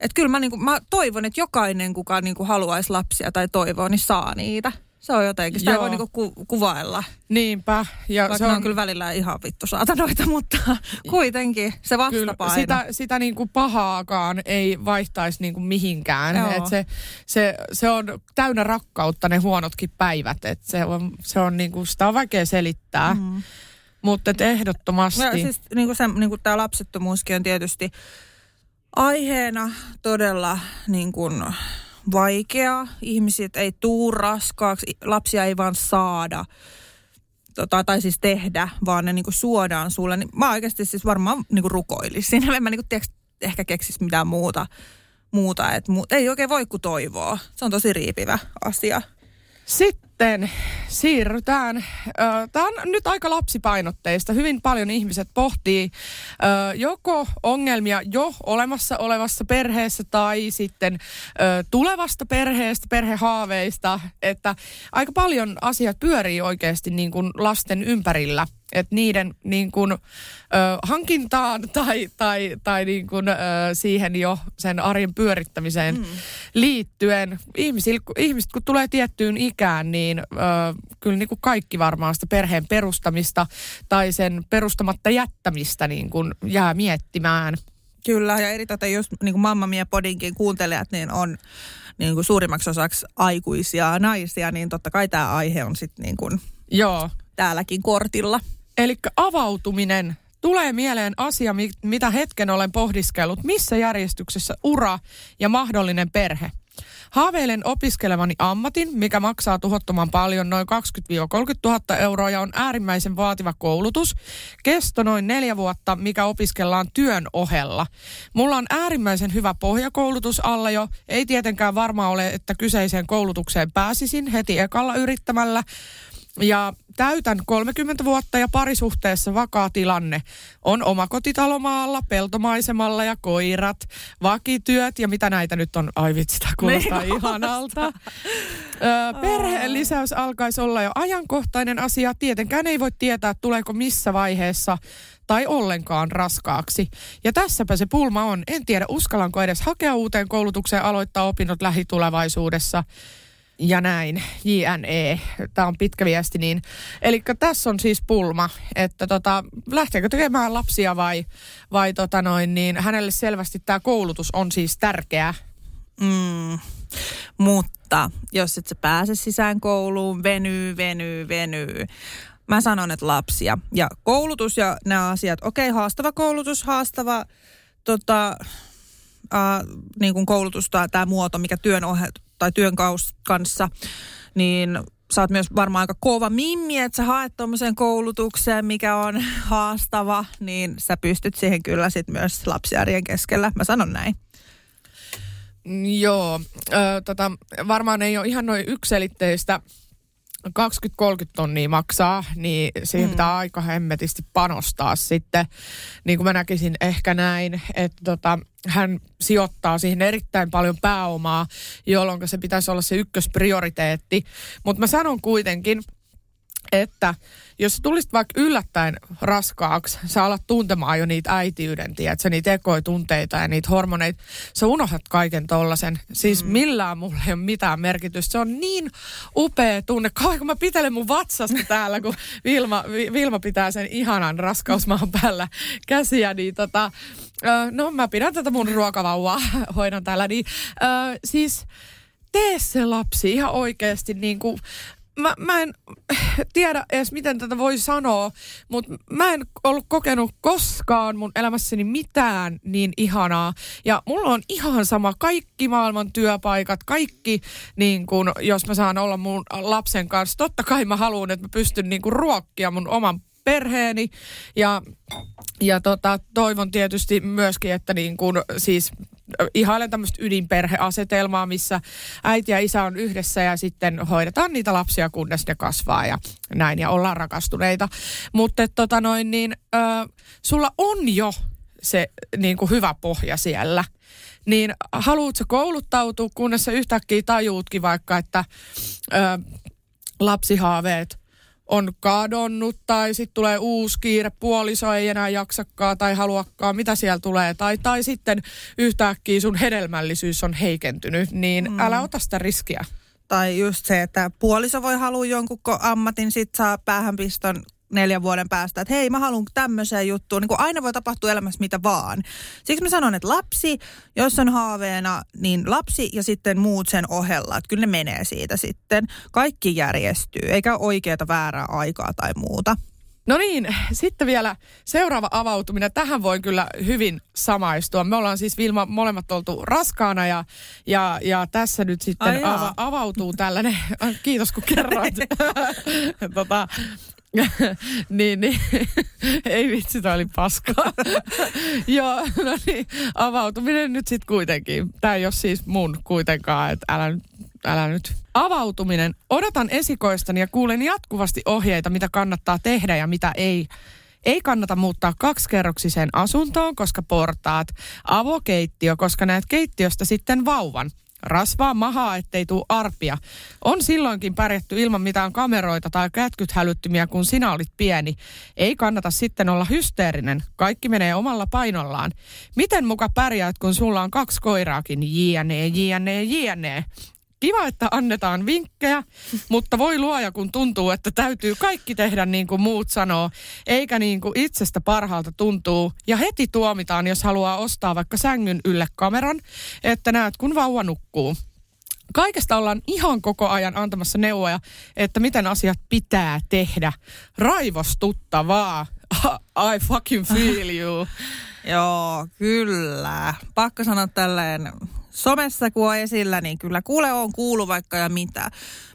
B: Että kyllä mä, niinku, mä toivon, että jokainen, kuka niinku haluaisi lapsia tai toivoo, niin saa niitä. Se on jotenkin, sitä ei
C: Joo.
B: voi niinku ku, kuvailla.
C: Niinpä. Ja
B: Vaikka
C: se on,
B: on kyllä välillä ihan vittu saatanoita, mutta kuitenkin se
C: Kyllä,
B: vastapaino.
C: sitä, sitä niin kuin pahaakaan ei vaihtaisi niin kuin mihinkään.
B: Joo.
C: Et se, se, se on täynnä rakkautta ne huonotkin päivät. Et se on, se on niin kuin, sitä on vaikea selittää. Mm. Mutta ehdottomasti.
B: Ja siis niin kuin se, niin kuin tämä lapsettomuuskin on tietysti aiheena todella niin kuin vaikea. Ihmiset ei tuu raskaaksi, lapsia ei vaan saada tota, tai siis tehdä, vaan ne niin kuin suodaan sulle. Niin mä oikeasti siis varmaan niin kuin rukoilisin. En mä niin kuin, tiedätkö, ehkä keksisi mitään muuta. muuta. Et mu- ei oikein voi kuin toivoa. Se on tosi riipivä asia.
C: Sitten siirrytään. Tämä on nyt aika lapsipainotteista. Hyvin paljon ihmiset pohtii joko ongelmia jo olemassa olevassa perheessä tai sitten tulevasta perheestä, perhehaaveista. Että aika paljon asiat pyörii oikeasti niin kuin lasten ympärillä. Että niiden niin kuin, ö, hankintaan tai, tai, tai niin kuin, ö, siihen jo sen arjen pyörittämiseen mm. liittyen. Ihmisil, ihmiset kun tulee tiettyyn ikään, niin ö, kyllä niin kuin kaikki varmaan sitä perheen perustamista tai sen perustamatta jättämistä niin kuin jää miettimään.
B: Kyllä, ja eritoten jos niin kuin Mamma Mia Podinkin kuuntelijat, niin on niin kuin suurimmaksi osaksi aikuisia naisia, niin totta kai tämä aihe on sitten niin kuin
C: Joo.
B: täälläkin kortilla.
C: Eli avautuminen tulee mieleen asia, mi- mitä hetken olen pohdiskellut. Missä järjestyksessä ura ja mahdollinen perhe? Haaveilen opiskelevani ammatin, mikä maksaa tuhottoman paljon, noin 20-30 000 euroa ja on äärimmäisen vaativa koulutus. Kesto noin neljä vuotta, mikä opiskellaan työn ohella. Mulla on äärimmäisen hyvä pohjakoulutus alla jo. Ei tietenkään varma ole, että kyseiseen koulutukseen pääsisin heti ekalla yrittämällä. Ja täytän 30 vuotta ja parisuhteessa vakaa tilanne. On omakotitalomaalla, peltomaisemalla ja koirat, vakityöt ja mitä näitä nyt on. Ai vitsi, tämä kuulostaa
B: Niin.
C: ihanalta. Ö, Perheen lisäys alkaisi olla jo ajankohtainen asia. Tietenkään ei voi tietää, tuleeko missä vaiheessa tai ollenkaan raskaaksi. Ja tässäpä se pulma on. En tiedä, uskallanko edes hakea uuteen koulutukseen aloittaa opinnot lähitulevaisuudessa ja näin, JNE. Tämä on pitkä viesti niin. Eli tässä on siis pulma, että tota, lähteekö tekemään lapsia vai, vai tota noin, niin hänelle selvästi tämä koulutus on siis tärkeä.
B: Mm. Mutta jos et sä pääse sisään kouluun, venyy, venyy, venyy. Mä sanon, että lapsia. Ja koulutus ja nämä asiat, okei, okay, haastava koulutus, haastava tota, äh, niin kuin koulutus tai tämä muoto, mikä työn ohje, tai työn kanssa, niin sä oot myös varmaan aika kova mimmi, että sä haet tuommoiseen koulutukseen, mikä on haastava, niin sä pystyt siihen kyllä sit myös lapsiarjen keskellä. Mä sanon näin.
C: Joo, ö, tota, varmaan ei ole ihan noin ykselitteistä 20-30 tonnia maksaa, niin siihen mm. pitää aika hemmetisti panostaa sitten. Niin kuin mä näkisin ehkä näin, että tota, hän sijoittaa siihen erittäin paljon pääomaa, jolloin se pitäisi olla se ykkösprioriteetti. Mutta mä sanon kuitenkin, että jos tulisit vaikka yllättäen raskaaksi, sä alat tuntemaan jo niitä äitiyden, tiedätkö, niitä ekoitunteita ja niitä hormoneita, sä unohdat kaiken tollasen. Siis mm. millään mulla ei ole mitään merkitystä. Se on niin upea tunne. Kauan kun mä pitelen mun vatsasta täällä, kun Vilma, Vi- Vilma pitää sen ihanan raskausmaan päällä käsiä, niin tota, no mä pidän tätä mun ruokavauvaa, hoidan täällä, niin ö, siis tee se lapsi ihan oikeasti niin kuin mä, mä en tiedä edes, miten tätä voi sanoa, mutta mä en ollut kokenut koskaan mun elämässäni mitään niin ihanaa. Ja mulla on ihan sama kaikki maailman työpaikat, kaikki, niin kun, jos mä saan olla mun lapsen kanssa. Totta kai mä haluan, että mä pystyn niin kun ruokkia mun oman perheeni ja, ja tota, toivon tietysti myöskin, että niin kun, siis ihailen tämmöistä ydinperheasetelmaa, missä äiti ja isä on yhdessä ja sitten hoidetaan niitä lapsia, kunnes ne kasvaa ja näin ja ollaan rakastuneita. Mutta tota noin, niin ö, sulla on jo se niin kuin hyvä pohja siellä. Niin haluatko kouluttautua, kunnes sä yhtäkkiä tajuutkin vaikka, että ö, lapsihaaveet on kadonnut tai sitten tulee uusi kiire, puoliso ei enää jaksakaan tai haluakaan, mitä siellä tulee. Tai, tai sitten yhtäkkiä sun hedelmällisyys on heikentynyt, niin mm. älä ota sitä riskiä.
B: Tai just se, että puoliso voi halua jonkun ammatin, sit saa päähänpiston neljän vuoden päästä, että hei mä haluan tämmöiseen juttuun. Niin kuin aina voi tapahtua elämässä mitä vaan. Siksi mä sanon, että lapsi, jos on haaveena, niin lapsi ja sitten muut sen ohella. Että kyllä ne menee siitä sitten. Kaikki järjestyy, eikä oikeata väärää aikaa tai muuta.
C: No niin, sitten vielä seuraava avautuminen. Tähän voi kyllä hyvin samaistua. Me ollaan siis Vilma molemmat oltu raskaana ja, ja, ja tässä nyt sitten ava, avautuu tällainen, kiitos kun kerroit, tota, niin, niin. ei vitsi, tämä oli paskaa. Joo, no niin, avautuminen nyt sitten kuitenkin. Tämä ei ole siis mun kuitenkaan, että älä nyt älä nyt. Avautuminen. Odotan esikoistani ja kuulen jatkuvasti ohjeita, mitä kannattaa tehdä ja mitä ei. Ei kannata muuttaa kaksikerroksiseen asuntoon, koska portaat. Avokeittiö, koska näet keittiöstä sitten vauvan. Rasvaa mahaa, ettei tule arpia. On silloinkin pärjätty ilman mitään kameroita tai kätkythälyttymiä, kun sinä olit pieni. Ei kannata sitten olla hysteerinen. Kaikki menee omalla painollaan. Miten muka pärjäät, kun sulla on kaksi koiraakin? Jne, jne, jne. Kiva, että annetaan vinkkejä, mutta voi luoja, kun tuntuu, että täytyy kaikki tehdä niin kuin muut sanoo, eikä niin kuin itsestä parhaalta tuntuu. Ja heti tuomitaan, jos haluaa ostaa vaikka sängyn ylle kameran, että näet, kun vauva nukkuu. Kaikesta ollaan ihan koko ajan antamassa neuvoja, että miten asiat pitää tehdä. Raivostuttavaa. I fucking feel you.
B: Joo, kyllä. Pakko sanoa tälleen somessa kun on esillä, niin kyllä kuule on kuulu vaikka ja mitä.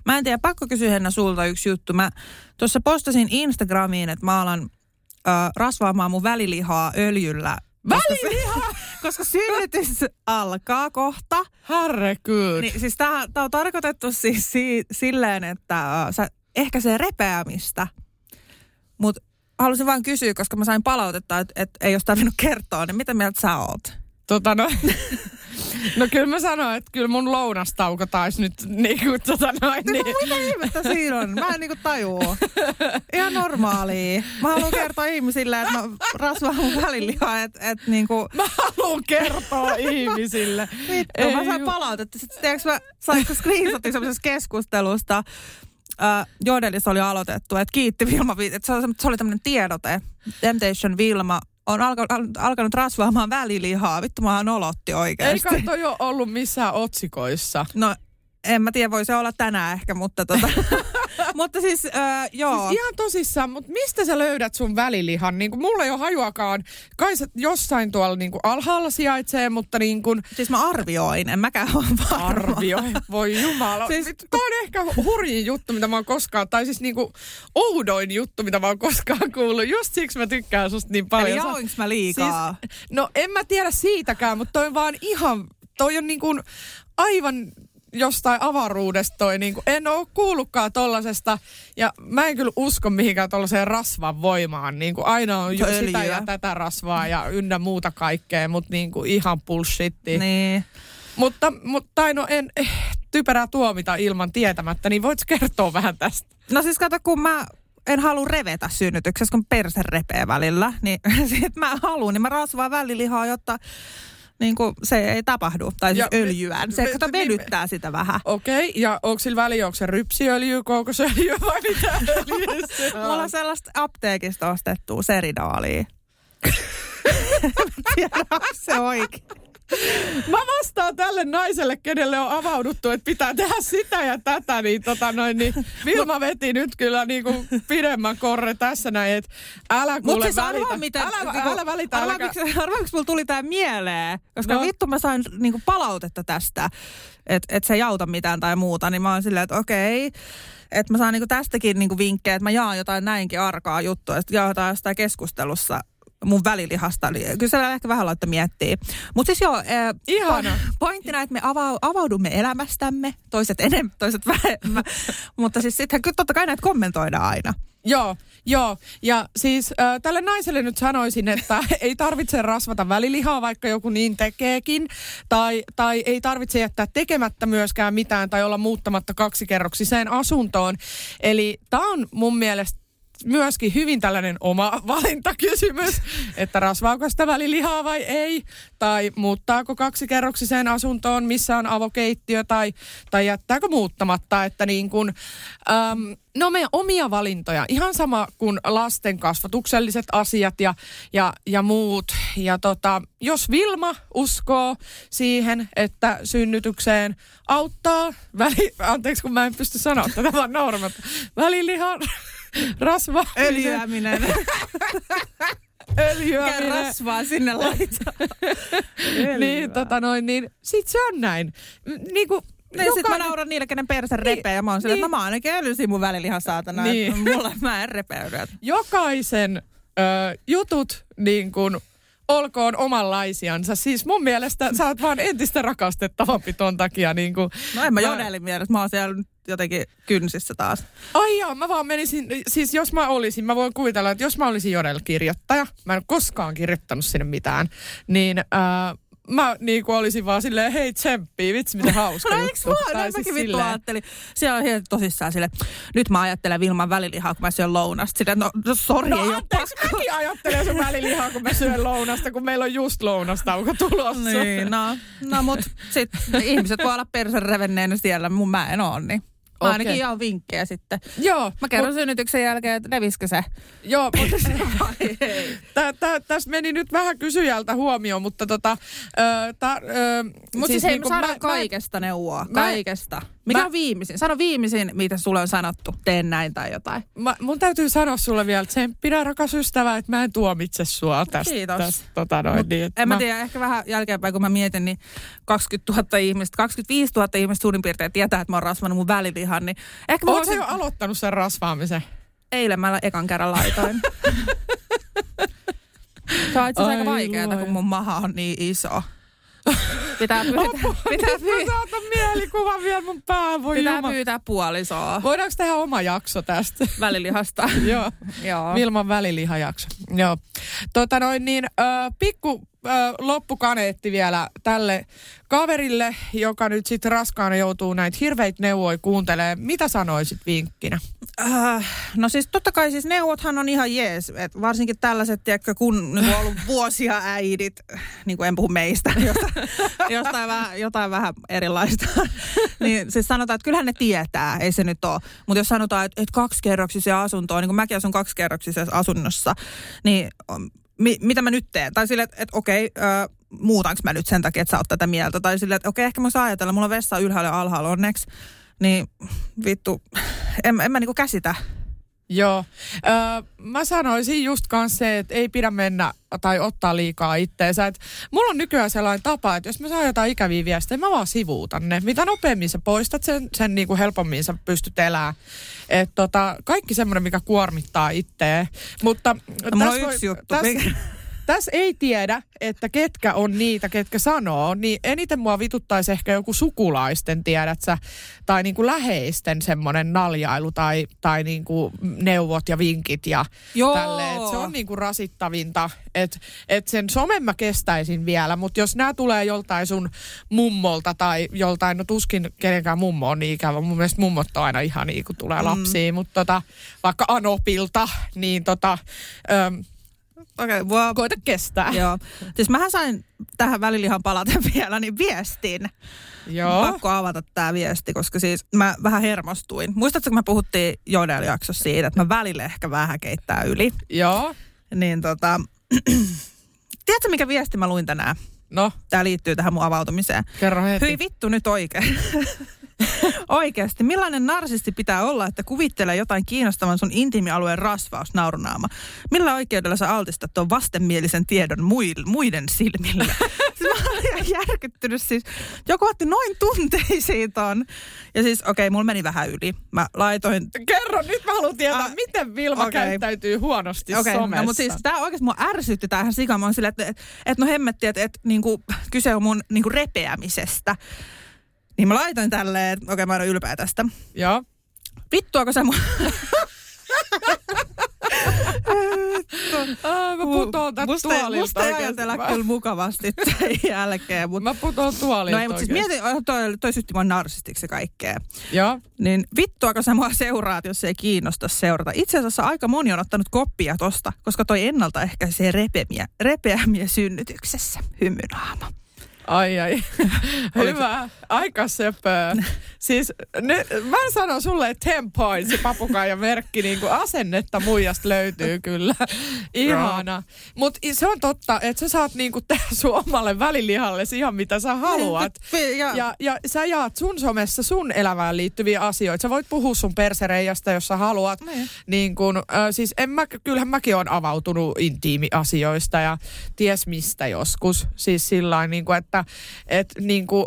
B: Mä en tiedä, pakko kysyä Henna sulta yksi juttu. Mä tuossa postasin Instagramiin, että mä alan äh, rasvaamaan mun välilihaa öljyllä.
C: Välilihaa?
B: Koska synnytys alkaa kohta.
C: Herregud.
B: Niin, siis tää, tää on tarkoitettu siis si, silleen, että äh, sä se repeämistä. Mutta halusin vain kysyä, koska mä sain palautetta, että et ei olisi tarvinnut kertoa, niin mitä mieltä sä oot?
C: Tota no, no kyllä mä sanoin, että kyllä mun lounastauko taisi nyt niin kuin tota noin.
B: Niin. No, mitä ihmettä siinä on? Mä en niin kuin tajua. Ihan normaalia. Mä haluan kertoa ihmisille, että mä rasvaan mun välilihaa, että et niin kuin...
C: Mä haluan kertoa ihmisille.
B: Vittu, Ei, mä sain palautetta. Sitten tiedätkö mä sain screenshotin semmoisesta keskustelusta, äh, Jodelissa oli aloitettu, että kiitti Vilma, että se oli, se oli tämmöinen tiedote. Temptation Vilma on alka, al, alkanut rasvaamaan välilihaa. Vittu, mä olotti oikeasti.
C: Ei toi ole ollut missään otsikoissa.
B: No en mä tiedä, voi se olla tänään ehkä, mutta tota, mutta siis äh, joo.
C: Siis ihan tosissaan, mutta mistä sä löydät sun välilihan? Niin kuin mulla ei ole hajuakaan. Kai se jossain tuolla niin kuin alhaalla sijaitsee, mutta niin kuin...
B: Siis mä arvioin, en mäkään ole varma.
C: Arvioi, voi jumala. Siis, Tämä on ehkä hurjin juttu, mitä mä oon koskaan, tai siis niin kuin oudoin juttu, mitä mä oon koskaan kuullut. Just siksi mä tykkään susta niin paljon.
B: Eli mä liikaa?
C: Siis, no en mä tiedä siitäkään, mutta toi on vaan ihan, toi on niin kuin aivan jostain avaruudesta toi, niin kuin, en ole kuullutkaan tollasesta. Ja mä en kyllä usko mihinkään tollaiseen rasvan voimaan. Niin kuin aina on Öljyä. sitä ja tätä rasvaa ja ynnä muuta kaikkea, mutta niin kuin ihan bullshitti.
B: Niin.
C: Mutta, mutta no en eh, typerää tuomita ilman tietämättä, niin voit kertoa vähän tästä?
B: No siis kato, kun mä en halua revetä synnytyksessä, kun perse repee välillä, niin sit mä haluan, niin mä rasvaan välilihaa, jotta niin kuin se ei tapahdu. Tai siis ja, öljyään. Se kato vedyttää sitä vähän.
C: Okei, okay. ja onko sillä väliä, onko se rypsiöljy, kookosöljy vai mitä
B: Mulla on sellaista apteekista ostettua seridaalia. tiedä, se oikein.
C: Mä vastaan tälle naiselle, kenelle on avauduttu, että pitää tehdä sitä ja tätä, niin, tota noin, niin Vilma veti nyt kyllä niin kuin pidemmän korre tässä näin, että älä kuule siis välitä. Arvaa, mitä, älä, niinku, älä välitä.
B: Arvaa, miksi, arvaa, miksi mulla tuli tää mieleen, koska no. vittu mä sain niin kuin palautetta tästä, että et se ei auta mitään tai muuta, niin mä oon silleen, että okei, että mä saan niinku tästäkin niinku vinkkejä, että mä jaan jotain näinkin arkaa juttua, että jaetaan jostain keskustelussa mun välilihasta. Eli kyllä se ehkä vähän laittaa miettiä. Mutta siis joo, äh,
C: Ihana.
B: pointtina, että me ava- avaudumme elämästämme, toiset enemmän, toiset vähemmän. Mutta siis sittenhän kyllä totta kai näitä kommentoidaan aina.
C: Joo, Joo, ja siis äh, tälle naiselle nyt sanoisin, että ei tarvitse rasvata välilihaa, vaikka joku niin tekeekin, tai, tai ei tarvitse jättää tekemättä myöskään mitään tai olla muuttamatta kaksikerroksiseen asuntoon. Eli tämä on mun mielestä myöskin hyvin tällainen oma valintakysymys, että rasvaako sitä välilihaa vai ei, tai muuttaako kaksikerroksiseen asuntoon, missä on avokeittiö, tai, tai jättääkö muuttamatta, että niin kuin, äm, ne on meidän omia valintoja, ihan sama kuin lasten kasvatukselliset asiat ja, ja, ja muut. Ja tota, jos Vilma uskoo siihen, että synnytykseen auttaa, väli, anteeksi kun mä en pysty sanoa tätä vaan nauramatta, välilihan rasva.
B: Öljyäminen.
C: Öljyäminen.
B: Mikä rasvaa sinne laittaa.
C: niin, tota noin, niin sit se on näin. M- Niin kuin
B: Niin, sit mä
C: jokainen-
B: nauran niille, kenen perse repeä ja mä oon silleen,
C: niin.
B: että no mä ainakin öljysin mun välilihan saatana.
C: Niin.
B: Niin. Mulla mä en repeydy. että-
C: jokaisen ö, jutut niin kuin olkoon omanlaisiansa. Siis mun mielestä sä oot vaan entistä rakastettavampi ton takia. Niin kuin,
B: No en mä jodelin mielessä, mä oon siellä jotenkin kynsissä taas.
C: Ai joo, mä vaan menisin, siis jos mä olisin, mä voin kuvitella, että jos mä olisin Jodel-kirjoittaja, mä en koskaan kirjoittanut sinne mitään, niin ää, mä niin kuin olisin vaan silleen, hei tsemppii, vitsi miten hauska
B: No
C: juttu.
B: eiks vaan?
C: Tai
B: No,
C: siis
B: mäkin vittu ajattelin. Siellä on ihan tosissaan sille. Nyt mä ajattelen Vilman välilihaa, kun mä syön lounasta. Silleen, no, no sori,
C: No
B: ei
C: anteeksi, mäkin ajattelen sun välilihaa, kun mä syön lounasta, kun meillä on just lounastauko tulossa.
B: Niin, no, no mut sit ihmiset voi olla persen revenneenä siellä, mun mä en oo, niin. Mä ainakin
C: Okei.
B: jaan vinkkejä sitten.
C: Joo,
B: Mä kerron synnytyksen jälkeen, että leviskö se.
C: Joo, mutta tä, tä, tässä meni nyt vähän kysyjältä huomioon, mutta tota... Ta,
B: Mutta siis, hei,
C: niinku
B: me saadaan kaikesta neuvoa. Kaikesta. Mikä
C: mä-
B: on viimeisin? Sano viimeisin, mitä sulle on sanottu. Teen näin tai jotain.
C: Mä, mun täytyy sanoa sulle vielä, että sen pidä rakas ystävä, että mä en tuomitse sua tästä.
B: Kiitos.
C: tästä tota noin, niin, että
B: En mä tiedä, ehkä vähän jälkeenpäin, kun mä mietin, niin 20 000 ihmistä, 25 000 ihmistä suurin piirtein tietää, että mä oon rasvannut mun välilihan, niin ehkä mä voisin...
C: jo aloittanut sen rasvaamisen?
B: Eilen mä ekan kerran laitoin. Se on itse aika vaikeaa, kun mun maha on niin iso. Pitää pyytää, pitää, pyytää,
C: saatan mielikuvan vielä mun päähän, voi
B: pitää
C: jumala.
B: pyytää puolisoa
C: Voidaanko tehdä oma jakso tästä?
B: välilihasta.
C: Joo.
B: Joo.
C: Vilman välilihajakso. Joo. Tota noin niin, ö, pikku ö, loppukaneetti vielä tälle kaverille, joka nyt sitten raskaana joutuu näitä hirveitä neuvoja kuuntelee. Mitä sanoisit vinkkinä?
B: Äh, no siis totta kai siis neuvothan on ihan jees. Et varsinkin tällaiset, tiedätkö, kun niin on ollut vuosia äidit, niin kuin en puhu meistä, jostain, jostain vähän, jotain vähän erilaista. niin siis sanotaan, että kyllähän ne tietää, ei se nyt ole. Mutta jos sanotaan, että, että kaksikerroksisia asuntoa, niin kuin mäkin asun kaksikerroksisessa asunnossa, niin um, mi, mitä mä nyt teen? Tai silleen, että, että okei, äh, muutanko mä nyt sen takia, että sä oot tätä mieltä? Tai silleen, että okei, ehkä mä saan ajatella, mulla on vessa ylhäällä ja alhaalla onneksi. Niin vittu, en, en mä niinku käsitä.
C: Joo. Ö, mä sanoisin just kans se, että ei pidä mennä tai ottaa liikaa itteensä. Et mulla on nykyään sellainen tapa, että jos mä saan jotain ikäviä viestejä, mä vaan sivuutan ne. Mitä nopeammin sä poistat sen, sen niinku helpommin sä pystyt elämään. Et tota, kaikki semmoinen, mikä kuormittaa itteä. Mutta
B: mulla
C: tässä
B: on yksi juttu.
C: Tässä, tässä ei tiedä, että ketkä on niitä, ketkä sanoo, niin eniten mua vituttaisi ehkä joku sukulaisten, tiedät sä, tai niinku läheisten semmoinen naljailu tai, tai niinku neuvot ja vinkit ja
B: Joo.
C: tälleen. Et se on niinku rasittavinta, että et sen somen mä kestäisin vielä, mutta jos nämä tulee joltain sun mummolta tai joltain, no tuskin kenenkään mummo on niin ikävä. Mun mielestä mummot on aina ihan niin, kun tulee lapsia, mutta tota, vaikka Anopilta, niin tota, öm,
B: Okei, okay,
C: koita kestää.
B: Joo. Siis mähän sain tähän välilihan palaten vielä, niin viestin.
C: Joo.
B: Pakko avata tämä viesti, koska siis mä vähän hermostuin. Muistatko, kun me puhuttiin Jodel-jaksossa siitä, että mä välillä ehkä vähän keittää yli.
C: Joo.
B: Niin tota... Tiedätkö, mikä viesti mä luin tänään?
C: No,
B: Tämä liittyy tähän mun avautumiseen.
C: kerro heti.
B: Hyi vittu nyt oikein. Oikeasti, millainen narsisti pitää olla, että kuvittelee jotain kiinnostavan sun intiimialueen rasvaus naurunaama? Millä oikeudella sä altistat tuon vastenmielisen tiedon muiden silmille? siis mä olin ihan järkyttynyt siis. Joku otti noin tunteisiin ton. Ja siis okei, okay, mulla meni vähän yli. Mä laitoin
C: Kerro, nyt mä haluan tietää,
B: Ah,
C: miten Vilma
B: okei.
C: käyttäytyy huonosti
B: Okei,
C: somessa.
B: no, mutta siis tämä oikeasti mua ärsytti tämä ihan sika. Mä oon silleen, että et, et, no hemmetti, että et, niinku, kyse on mun niinku repeämisestä. Niin mä laitoin tälleen, että okei mä oon ylpeä tästä.
C: Joo.
B: Vittuako se mun...
C: Aa, mä putoon tästä
B: musta,
C: tuolilta
B: musta ei ajatella
C: Mä-
B: kyllä mukavasti tämän jälkeen. Mutta,
C: Mä putoon tuolilta
B: no ei, mutta siis mieti, toi, toi sytti mua narsistiksi kaikkea.
C: Joo.
B: Niin vittuako sä mua seuraat, jos ei kiinnosta seurata. Itse asiassa aika moni on ottanut koppia tosta, koska toi ennaltaehkäisee repemiä, repeämiä synnytyksessä. Hymynaama.
C: Ai ai. Hyvä. Aika söpöä. Siis nyt, mä sanon sulle, että 10 points, se papukaijan merkki, niin kuin asennetta muijasta löytyy kyllä. Ihana. Mutta se on totta, että sä saat niin kuin tehdä sun omalle välilihalle ihan mitä sä haluat.
B: Ja,
C: Ja, ja sä jaat sun somessa sun elämään liittyviä asioita. Sä voit puhua sun persereijasta, jos sä haluat.
B: Niin.
C: Niin kun, äh, siis en mä, kyllähän mäkin on avautunut intiimiasioista ja ties mistä joskus. Siis sillä niin kuin, että et, niin kuin,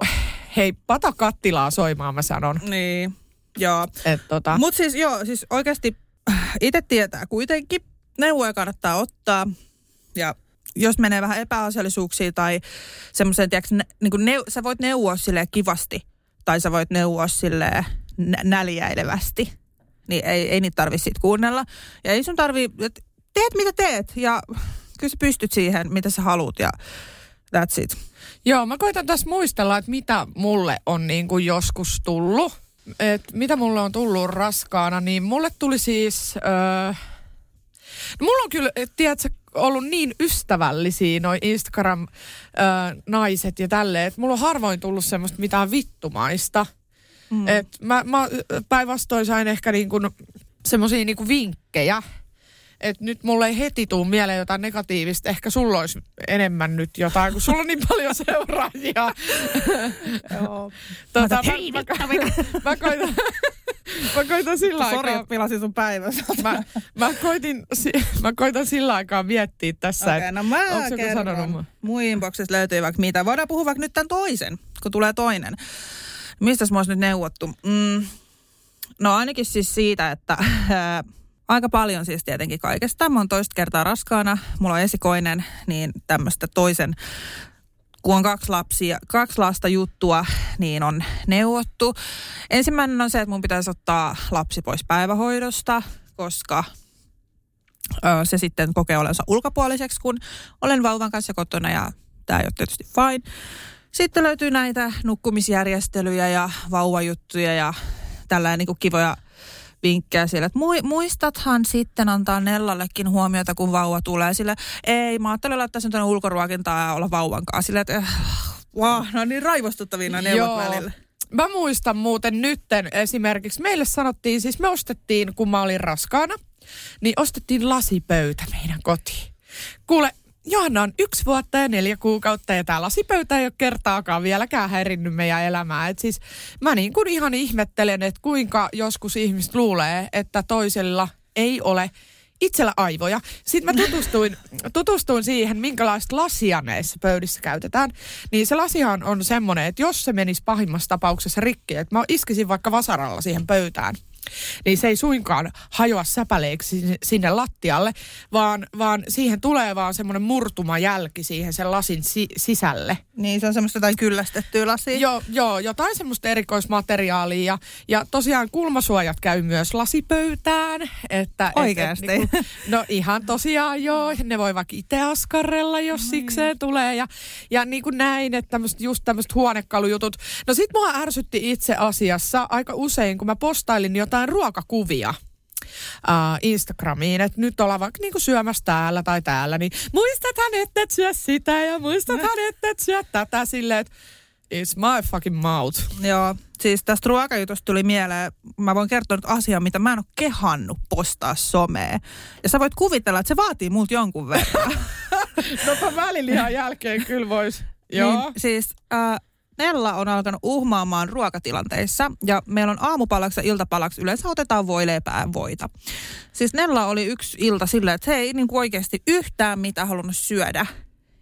C: hei, pata kattilaa soimaan mä sanon.
B: Niin, joo.
C: Et, tota,
B: Mutta siis joo, siis oikeasti itse tietää kuitenkin. Neuvoja kannattaa ottaa. Ja jos menee vähän epäasiallisuuksia tai semmoisen, tiedätkö, niin kuin neu, sä voit neuvoa sille kivasti. Tai sä voit neuvoa sille näljäilevästi. Niin ei, ei niitä tarvitse siitä kuunnella. Ja ei sun tarvii, et teet mitä teet. Ja kyllä sä pystyt siihen, mitä sä haluat. Ja that's it.
C: Joo, mä koitan tässä muistella, että mitä mulle on niin kuin joskus tullut. Et mitä mulle on tullut raskaana, niin mulle tuli siis... Öö, no mulla on kyllä, et tiedätkö, ollut niin ystävällisiä noi Instagram-naiset ja tälleen, että mulla on harvoin tullut semmoista mitään vittumaista. Mm. Et mä, mä päinvastoin sain ehkä niin kuin semmoisia niin kuin vinkkejä, että nyt mulle ei heti tuu mieleen jotain negatiivista. Ehkä sulla olisi enemmän nyt jotain, kun sulla on niin paljon seuraajia.
B: Joo.
C: tota, mä, mä, mä, koitan, mä koitan sillä
B: Sori,
C: aikaa...
B: pilasin sun päivän.
C: Mä, mä, koitin, mä koitan sillä aikaa miettiä tässä,
B: Okei,
C: että
B: no mä
C: onko joku sanonut mun?
B: Inboxissa löytyy vaikka mitä. Voidaan puhua vaikka nyt tämän toisen, kun tulee toinen. Mistä mä olisi nyt neuvottu? Mm, no ainakin siis siitä, että ää, aika paljon siis tietenkin kaikesta. Mä oon toista kertaa raskaana, mulla on esikoinen, niin tämmöistä toisen kun on kaksi, lapsia, kaksi lasta juttua, niin on neuvottu. Ensimmäinen on se, että mun pitäisi ottaa lapsi pois päivähoidosta, koska se sitten kokee olensa ulkopuoliseksi, kun olen vauvan kanssa kotona ja tämä ei ole tietysti fine. Sitten löytyy näitä nukkumisjärjestelyjä ja vauvajuttuja ja tällainen niin kivoja vinkkejä siellä, että mui- muistathan sitten antaa Nellallekin huomiota, kun vauva tulee. Sillä ei, mä ajattelin laittaa sen tuonne ulkoruokintaan ja olla vauvan kanssa. Sillä, että äh, wow, no niin raivostuttavia nämä neuvot
C: Joo.
B: välillä.
C: Mä muistan muuten nytten esimerkiksi, meille sanottiin, siis me ostettiin, kun mä olin raskaana, niin ostettiin lasipöytä meidän kotiin. Kuule, Johanna on yksi vuotta ja neljä kuukautta ja tämä lasipöytä ei ole kertaakaan vieläkään häirinnyt meidän elämää. Et siis mä niin kuin ihan ihmettelen, että kuinka joskus ihmiset luulee, että toisella ei ole itsellä aivoja. Sitten mä tutustuin, tutustuin siihen, minkälaista lasia näissä pöydissä käytetään. Niin se lasihan on semmoinen, että jos se menisi pahimmassa tapauksessa rikki, että mä iskisin vaikka vasaralla siihen pöytään, niin se ei suinkaan hajoa säpäleeksi sinne- lattialle, vaan, vaan siihen tulee vaan semmoinen murtumajälki siihen sen lasin si- sisälle.
B: Niin se on semmoista jotain kyllästettyä lasia.
C: Joo, joo, jotain semmoista erikoismateriaalia. Ja, ja tosiaan kulmasuojat käy myös lasipöytään. Että,
B: Oikeasti?
C: Et, et, niinku, no ihan tosiaan joo. Ne voi vaikka itse askarrella, jos sikseen tulee. Ja, ja niin kuin näin, että tämmöset, just tämmöiset huonekalujutut. No sit mua ärsytti itse asiassa aika usein, kun mä postailin jotain ruokakuvia. Uh, Instagramiin, että nyt ollaan vaikka niinku syömässä täällä tai täällä, niin muistathan, että et syö sitä ja muistathan, että et syö tätä silleen, että It's my fucking mouth.
B: Joo, siis tästä ruokajutusta tuli mieleen, mä voin kertoa nyt asian, mitä mä en ole kehannut postaa someen. Ja sä voit kuvitella, että se vaatii multa jonkun verran.
C: No välilihan jälkeen kyllä vois. Joo.
B: Niin, siis äh, Nella on alkanut uhmaamaan ruokatilanteissa ja meillä on aamupalaksi ja iltapalaksi yleensä otetaan voileipää voita. Siis Nella oli yksi ilta silleen, että se ei niin kuin oikeasti yhtään mitään halunnut syödä.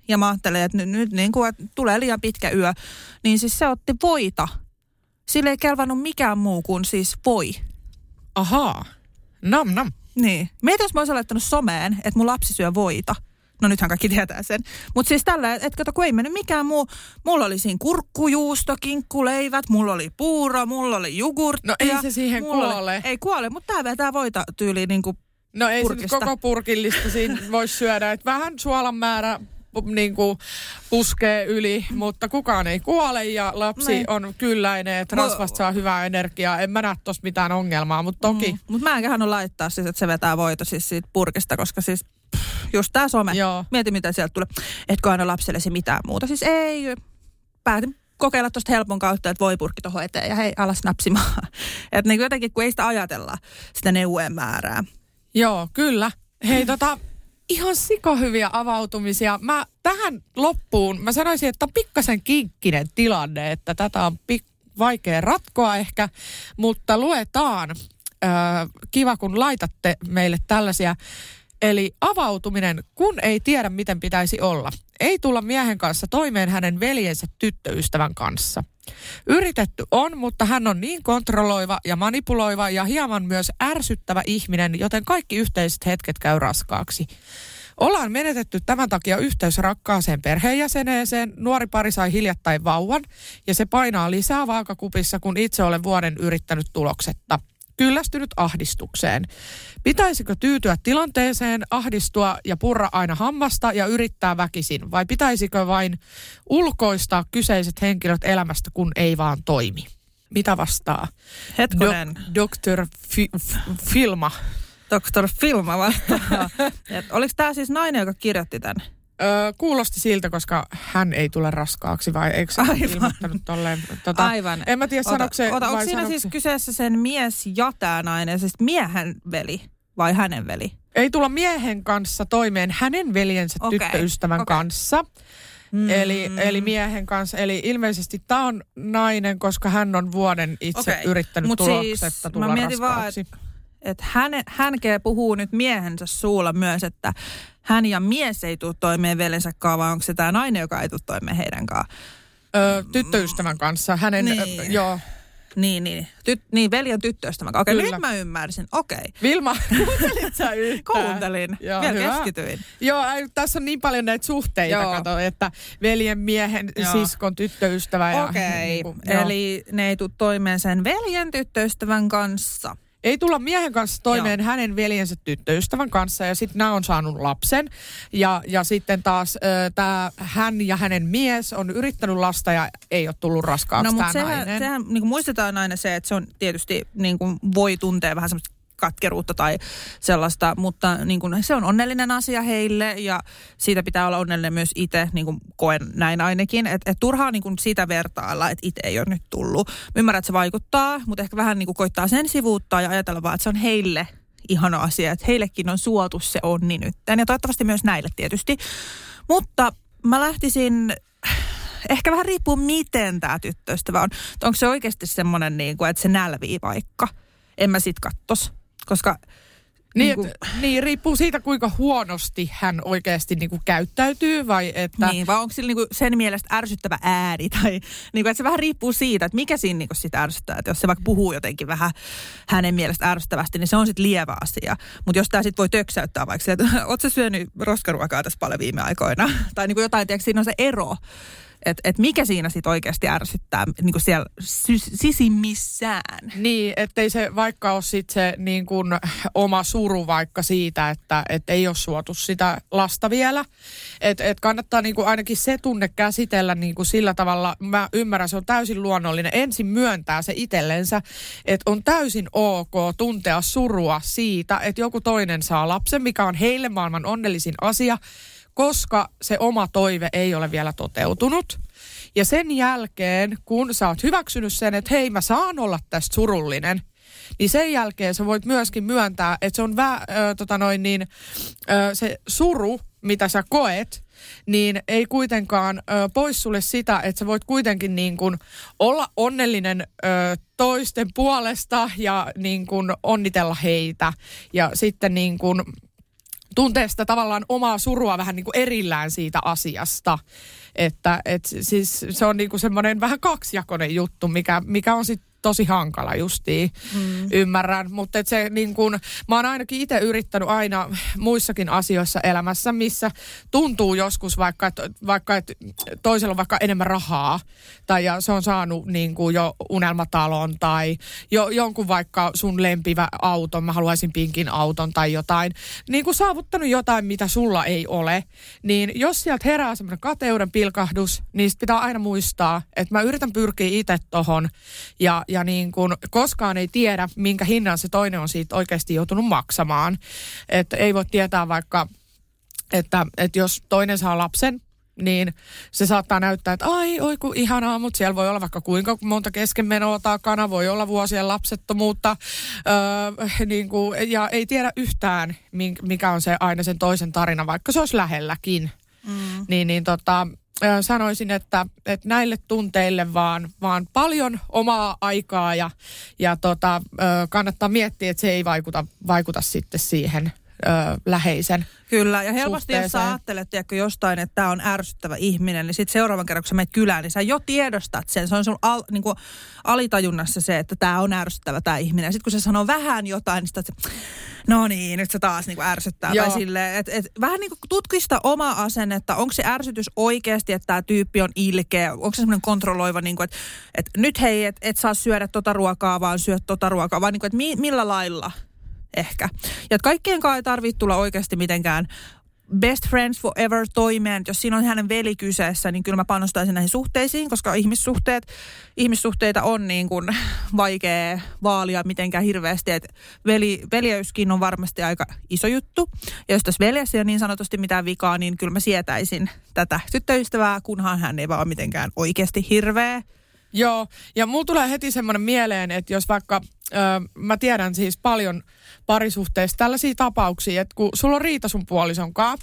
B: Ja mä ajattelin, että nyt, nyt niin kuin, että tulee liian pitkä yö. Niin siis se otti voita. Sille ei kelvannut mikään muu kuin siis voi.
C: Ahaa. Nam nam.
B: Niin. Mieti, jos mä olisin laittanut someen, että mun lapsi syö voita. No nythän kaikki tietää sen. Mutta siis tällä, että kato, kun ei mennyt mikään muu. Mulla oli siinä kurkkujuusto, kinkkuleivät, mulla oli puuro, mulla oli jogurttia.
C: No ei se siihen kuole.
B: Oli, ei kuole, mutta tää vetää voita tyyliin niin kuin
C: No ei
B: purkista.
C: se nyt koko purkillista siinä voisi syödä. Et vähän suolan määrä niin kuin puskee yli, mutta kukaan ei kuole ja lapsi
B: Niin.
C: on kylläinen, että rasvasta saa hyvää energiaa. En mä näe tossa mitään ongelmaa, mutta toki.
B: Mm. Mutta mä en kehannut laittaa siis, että se vetää voito siis siitä purkista, koska siis pff, just tää some.
C: Joo.
B: Mieti mitä sieltä tulee. Etkö aina lapsellesi mitään muuta. Siis ei, päätin kokeilla tuosta helpon kautta, että voi purkki tuohon eteen ja hei, alas napsimaan. Että niin jotenkin, kun ei sitä ajatella, sitä neuvojen määrää.
C: Joo, kyllä. Hei tota, ihan sikahyviä avautumisia. Mä tähän loppuun, mä sanoisin, että on pikkasen kinkkinen tilanne, että tätä on pik- vaikea ratkoa ehkä, mutta luetaan. Öö, kiva, kun laitatte meille tällaisia. Eli avautuminen, kun ei tiedä, miten pitäisi olla. Ei tulla miehen kanssa toimeen hänen veljensä tyttöystävän kanssa. Yritetty on, mutta hän on niin kontrolloiva ja manipuloiva ja hieman myös ärsyttävä ihminen, joten kaikki yhteiset hetket käy raskaaksi. Ollaan menetetty tämän takia yhteys rakkaaseen perheenjäseneeseen. Nuori pari sai hiljattain vauvan ja se painaa lisää vaakakupissa, kun itse olen vuoden yrittänyt tuloksetta. Kyllästynyt ahdistukseen. Pitäisikö tyytyä tilanteeseen, ahdistua ja purra aina hammasta ja yrittää väkisin? Vai pitäisikö vain ulkoistaa kyseiset henkilöt elämästä, kun ei vaan toimi? Mitä vastaa?
B: Hetkonen.
C: Dr. Fi- F- Filma.
B: Dr. Filma vastaa. Oliko tämä siis nainen, joka kirjoitti tämän?
C: Öö, kuulosti siltä, koska hän ei tule raskaaksi, vai eikö se
B: Aivan.
C: ilmoittanut tolleen? Tota,
B: Aivan.
C: En mä tiedä, sanoiko se,
B: ota, onko siinä siis
C: se-
B: kyseessä sen mies ja tämä nainen, siis miehen veli vai hänen veli?
C: Ei tulla miehen kanssa toimeen hänen veljensä
B: Okei,
C: tyttöystävän
B: okei.
C: kanssa. Mm. Eli, eli miehen kanssa. Eli ilmeisesti tämä on nainen, koska hän on vuoden itse okay. yrittänyt
B: Mut
C: tuloksetta
B: siis
C: tulla
B: mä mietin vaan,
C: raskaaksi.
B: Että hän, hänkee puhuu nyt miehensä suulla myös, että hän ja mies ei tule toimeen veljensä kanssa, vai onko se tämä nainen, joka ei tule toimeen heidän kanssaan?
C: Ö, tyttöystävän kanssa. Hänen,
B: Niin.
C: ö, joo.
B: Niin, niin. Tyt, niin, veli on tyttöystävän kanssa. Okei,
C: Kyllä.
B: nyt mä ymmärsin. Okei.
C: Vilma, kuuntelit sä yhtään?
B: Kuuntelin.
C: Joo,
B: Vielä
C: hyvä.
B: keskityin.
C: Joo, ai, tässä on niin paljon näitä suhteita,
B: Joo.
C: kato, että veljen, miehen,
B: Joo.
C: siskon, tyttöystävä. Ja,
B: Okei.
C: niin kuin, joo.
B: Eli ne ei tule toimeen sen veljen tyttöystävän kanssa.
C: Ei tulla miehen kanssa toimeen Joo. hänen veljensä tyttöystävän kanssa ja sitten nämä on saanut lapsen. Ja, ja sitten taas tämä hän ja hänen mies on yrittänyt lasta ja ei ole tullut raskaaksi
B: No mutta sehän,
C: nainen.
B: sehän niin kuin muistetaan aina se, että se on tietysti niin kuin voi tuntea vähän semmoista katkeruutta tai sellaista, mutta niin kuin, se on onnellinen asia heille ja siitä pitää olla onnellinen myös itse, niin kuin koen näin ainakin. Että et turhaa niin kuin sitä vertailla, että itse ei ole nyt tullut. Mä ymmärrän, että se vaikuttaa, mutta ehkä vähän niin kuin koittaa sen sivuuttaa ja ajatella vaan, että se on heille ihana asia, että heillekin on suotu se onni nyt. Ja toivottavasti myös näille tietysti. Mutta mä lähtisin ehkä vähän riippuu, miten tämä tyttöystävä on. Onko se oikeasti semmoinen, niin kuin, että se nälvii vaikka? En mä sit kattos. Koska
C: Niin,
B: niin kuin-
C: et, niin, riippuu siitä, kuinka huonosti hän oikeasti niin kuin käyttäytyy vai että...
B: Niin, vai onko sillä niinku sen mielestä ärsyttävä ääni? Tai niinku, että se vähän riippuu siitä, että mikä siinä niinku sitä ärsyttää. Että jos se vaikka puhuu jotenkin vähän hänen mielestä ärsyttävästi, niin se on sitten lievä asia. Mutta jos tämä sitten voi töksäyttää vaikka se, että oot sä syönyt roskaruokaa tässä paljon viime aikoina? tai niinku jotain, tiedätkö, siinä on se ero. Että et mikä siinä sitten oikeasti ärsyttää niinku siellä sy- sisimmissään.
C: Niin, ettei se vaikka ole sit se niin kuin oma suru vaikka siitä, että et ei ole suotu sitä lasta vielä. Että et kannattaa niin kuin ainakin se tunne käsitellä niin kuin sillä tavalla, mä ymmärrän, se on täysin luonnollinen. Ensin myöntää se itsellensä, että on täysin ok tuntea surua siitä, että joku toinen saa lapsen, mikä on heille maailman onnellisin asia, koska se oma toive ei ole vielä toteutunut. Ja sen jälkeen, kun sä oot hyväksynyt sen, että hei mä saan olla tästä surullinen, niin sen jälkeen sä voit myöskin myöntää, että se on vä, ö, tota noin niin, ö, se suru, mitä sä koet, niin ei kuitenkaan ö, pois sulle sitä, että sä voit kuitenkin niin kuin olla onnellinen ö, toisten puolesta ja niin kuin onnitella heitä. Ja sitten niin kuin tuntee sitä tavallaan omaa surua vähän niin kuin erillään siitä asiasta. Että et siis se on niin kuin semmoinen vähän kaksijakoinen juttu, mikä, mikä on sitten tosi hankala justiin, mm. ymmärrän. Mutta se niin kun, mä oon ainakin itse yrittänyt aina muissakin asioissa elämässä, missä tuntuu joskus vaikka, että vaikka, et toisella on vaikka enemmän rahaa, tai ja se on saanut niin kuin jo unelmatalon, tai jo, jonkun vaikka sun lempivä auton, mä haluaisin pinkin auton tai jotain, niin kuin saavuttanut jotain, mitä sulla ei ole, niin jos sieltä herää semmoinen kateuden pilkahdus, niin pitää aina muistaa, että mä yritän pyrkiä itse tohon, ja, ja niin kuin koskaan ei tiedä, minkä hinnan se toinen on siitä oikeasti joutunut maksamaan. Että ei voi tietää vaikka, että, että jos toinen saa lapsen, niin se saattaa näyttää, että ai, oi kun ihanaa, mutta siellä voi olla vaikka kuinka monta keskenmenoa takana, voi olla vuosien lapsettomuutta, öö, niin kuin, ja ei tiedä yhtään, mikä on se aina sen toisen tarina, vaikka se olisi lähelläkin. Mm. Niin, niin tota, sanoisin, että, että näille tunteille vaan, vaan paljon omaa aikaa ja, ja tota, kannattaa miettiä, että se ei vaikuta, vaikuta sitten siihen ö, läheisen
B: Kyllä, ja helposti jos sä ajattelet tiedätkö, jostain, että tämä on ärsyttävä ihminen, niin sitten seuraavan kerran, kun sä menet kylään, niin sä jo tiedostat sen. Se on sun al, niin kuin alitajunnassa se, että tämä on ärsyttävä tämä ihminen. Ja sitten kun se sanoo vähän jotain, niin sitten no niin, nyt se taas niin kuin ärsyttää. Joo. Tai silleen, et, et, vähän niin kuin tutkista omaa asennetta. Onko se ärsytys oikeasti, että tämä tyyppi on ilkeä? Onko se semmoinen kontrolloiva, niin kuin, että, että nyt hei, et, et saa syödä tota ruokaa, vaan syöt tota ruokaa. Vaan niin kuin, että mi, millä lailla? Ehkä. Ja kaikkien kanssa ei tarvitse tulla oikeasti mitenkään best friends forever toimeen. Jos siinä on hänen veli kyseessä, niin kyllä mä panostaisin näihin suhteisiin, koska ihmissuhteet, ihmissuhteita on niin kuin vaikea vaalia mitenkään hirveästi. Et veli, veljeyskin on varmasti aika iso juttu. Ja jos tässä veljessä ei ole niin sanotusti mitään vikaa, niin kyllä mä sietäisin tätä tyttöystävää, kunhan hän ei vaan mitenkään oikeasti hirveä.
C: Joo, ja mulla tulee heti semmoinen mieleen, että jos vaikka, ö, mä tiedän siis paljon parisuhteista tällaisia tapauksia, että kun sulla on riita sun puolisonkaan,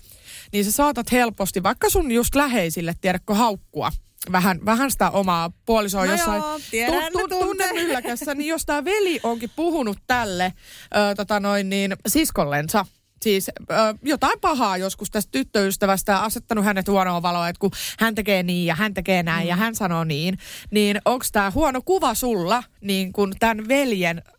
C: niin sä saatat helposti vaikka sun just läheisille, tiedätkö, haukkua. Vähän, vähän sitä omaa puolisoa
B: no
C: jossain
B: joo, tiedän, tu, tu,
C: tunnemylläkässä, niin jos tämä veli onkin puhunut tälle ö, tota noin, niin siskollensa, siis ö, jotain pahaa joskus tästä tyttöystävästä ja asettanut hänet huonoon valoon, että kun hän tekee niin ja hän tekee näin mm. ja hän sanoo niin, niin onko tämä huono kuva sulla niin kuin tämän veljen ö,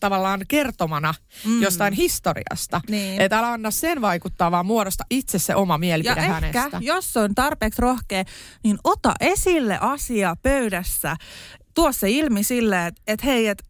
C: tavallaan kertomana mm. jostain historiasta? Niin. Että älä anna sen vaikuttaa, vaan muodosta itse se oma mielipide
B: ja
C: hänestä.
B: ehkä, jos on tarpeeksi rohkea, niin ota esille asia pöydässä tuo se ilmi silleen, että et hei, että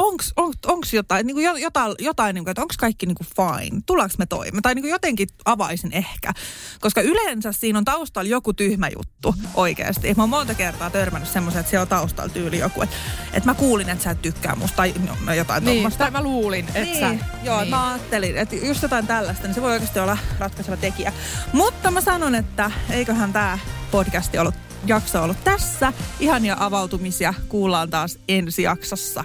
B: onks, on, onks jotain, niin kuin jotain, jotain niin kuin, että onko kaikki niin kuin fine, tullaanko me toimeen, tai niin kuin jotenkin avaisin ehkä. Koska yleensä siinä on taustalla joku tyhmä juttu oikeasti. Mä oon monta kertaa törmännyt semmoisen, että siellä on taustalla tyyli joku, että, että mä kuulin, että sä et tykkää musta, tai no, no jotain
C: niin,
B: tuommoista.
C: Tai mä luulin, että
B: niin,
C: sä...
B: Joo, niin. mä ajattelin, että just jotain tällaista, niin se voi oikeasti olla ratkaiseva tekijä. Mutta mä sanon, että eiköhän tämä podcasti ollut jakso ollut tässä. Ihania avautumisia kuullaan taas ensi jaksossa.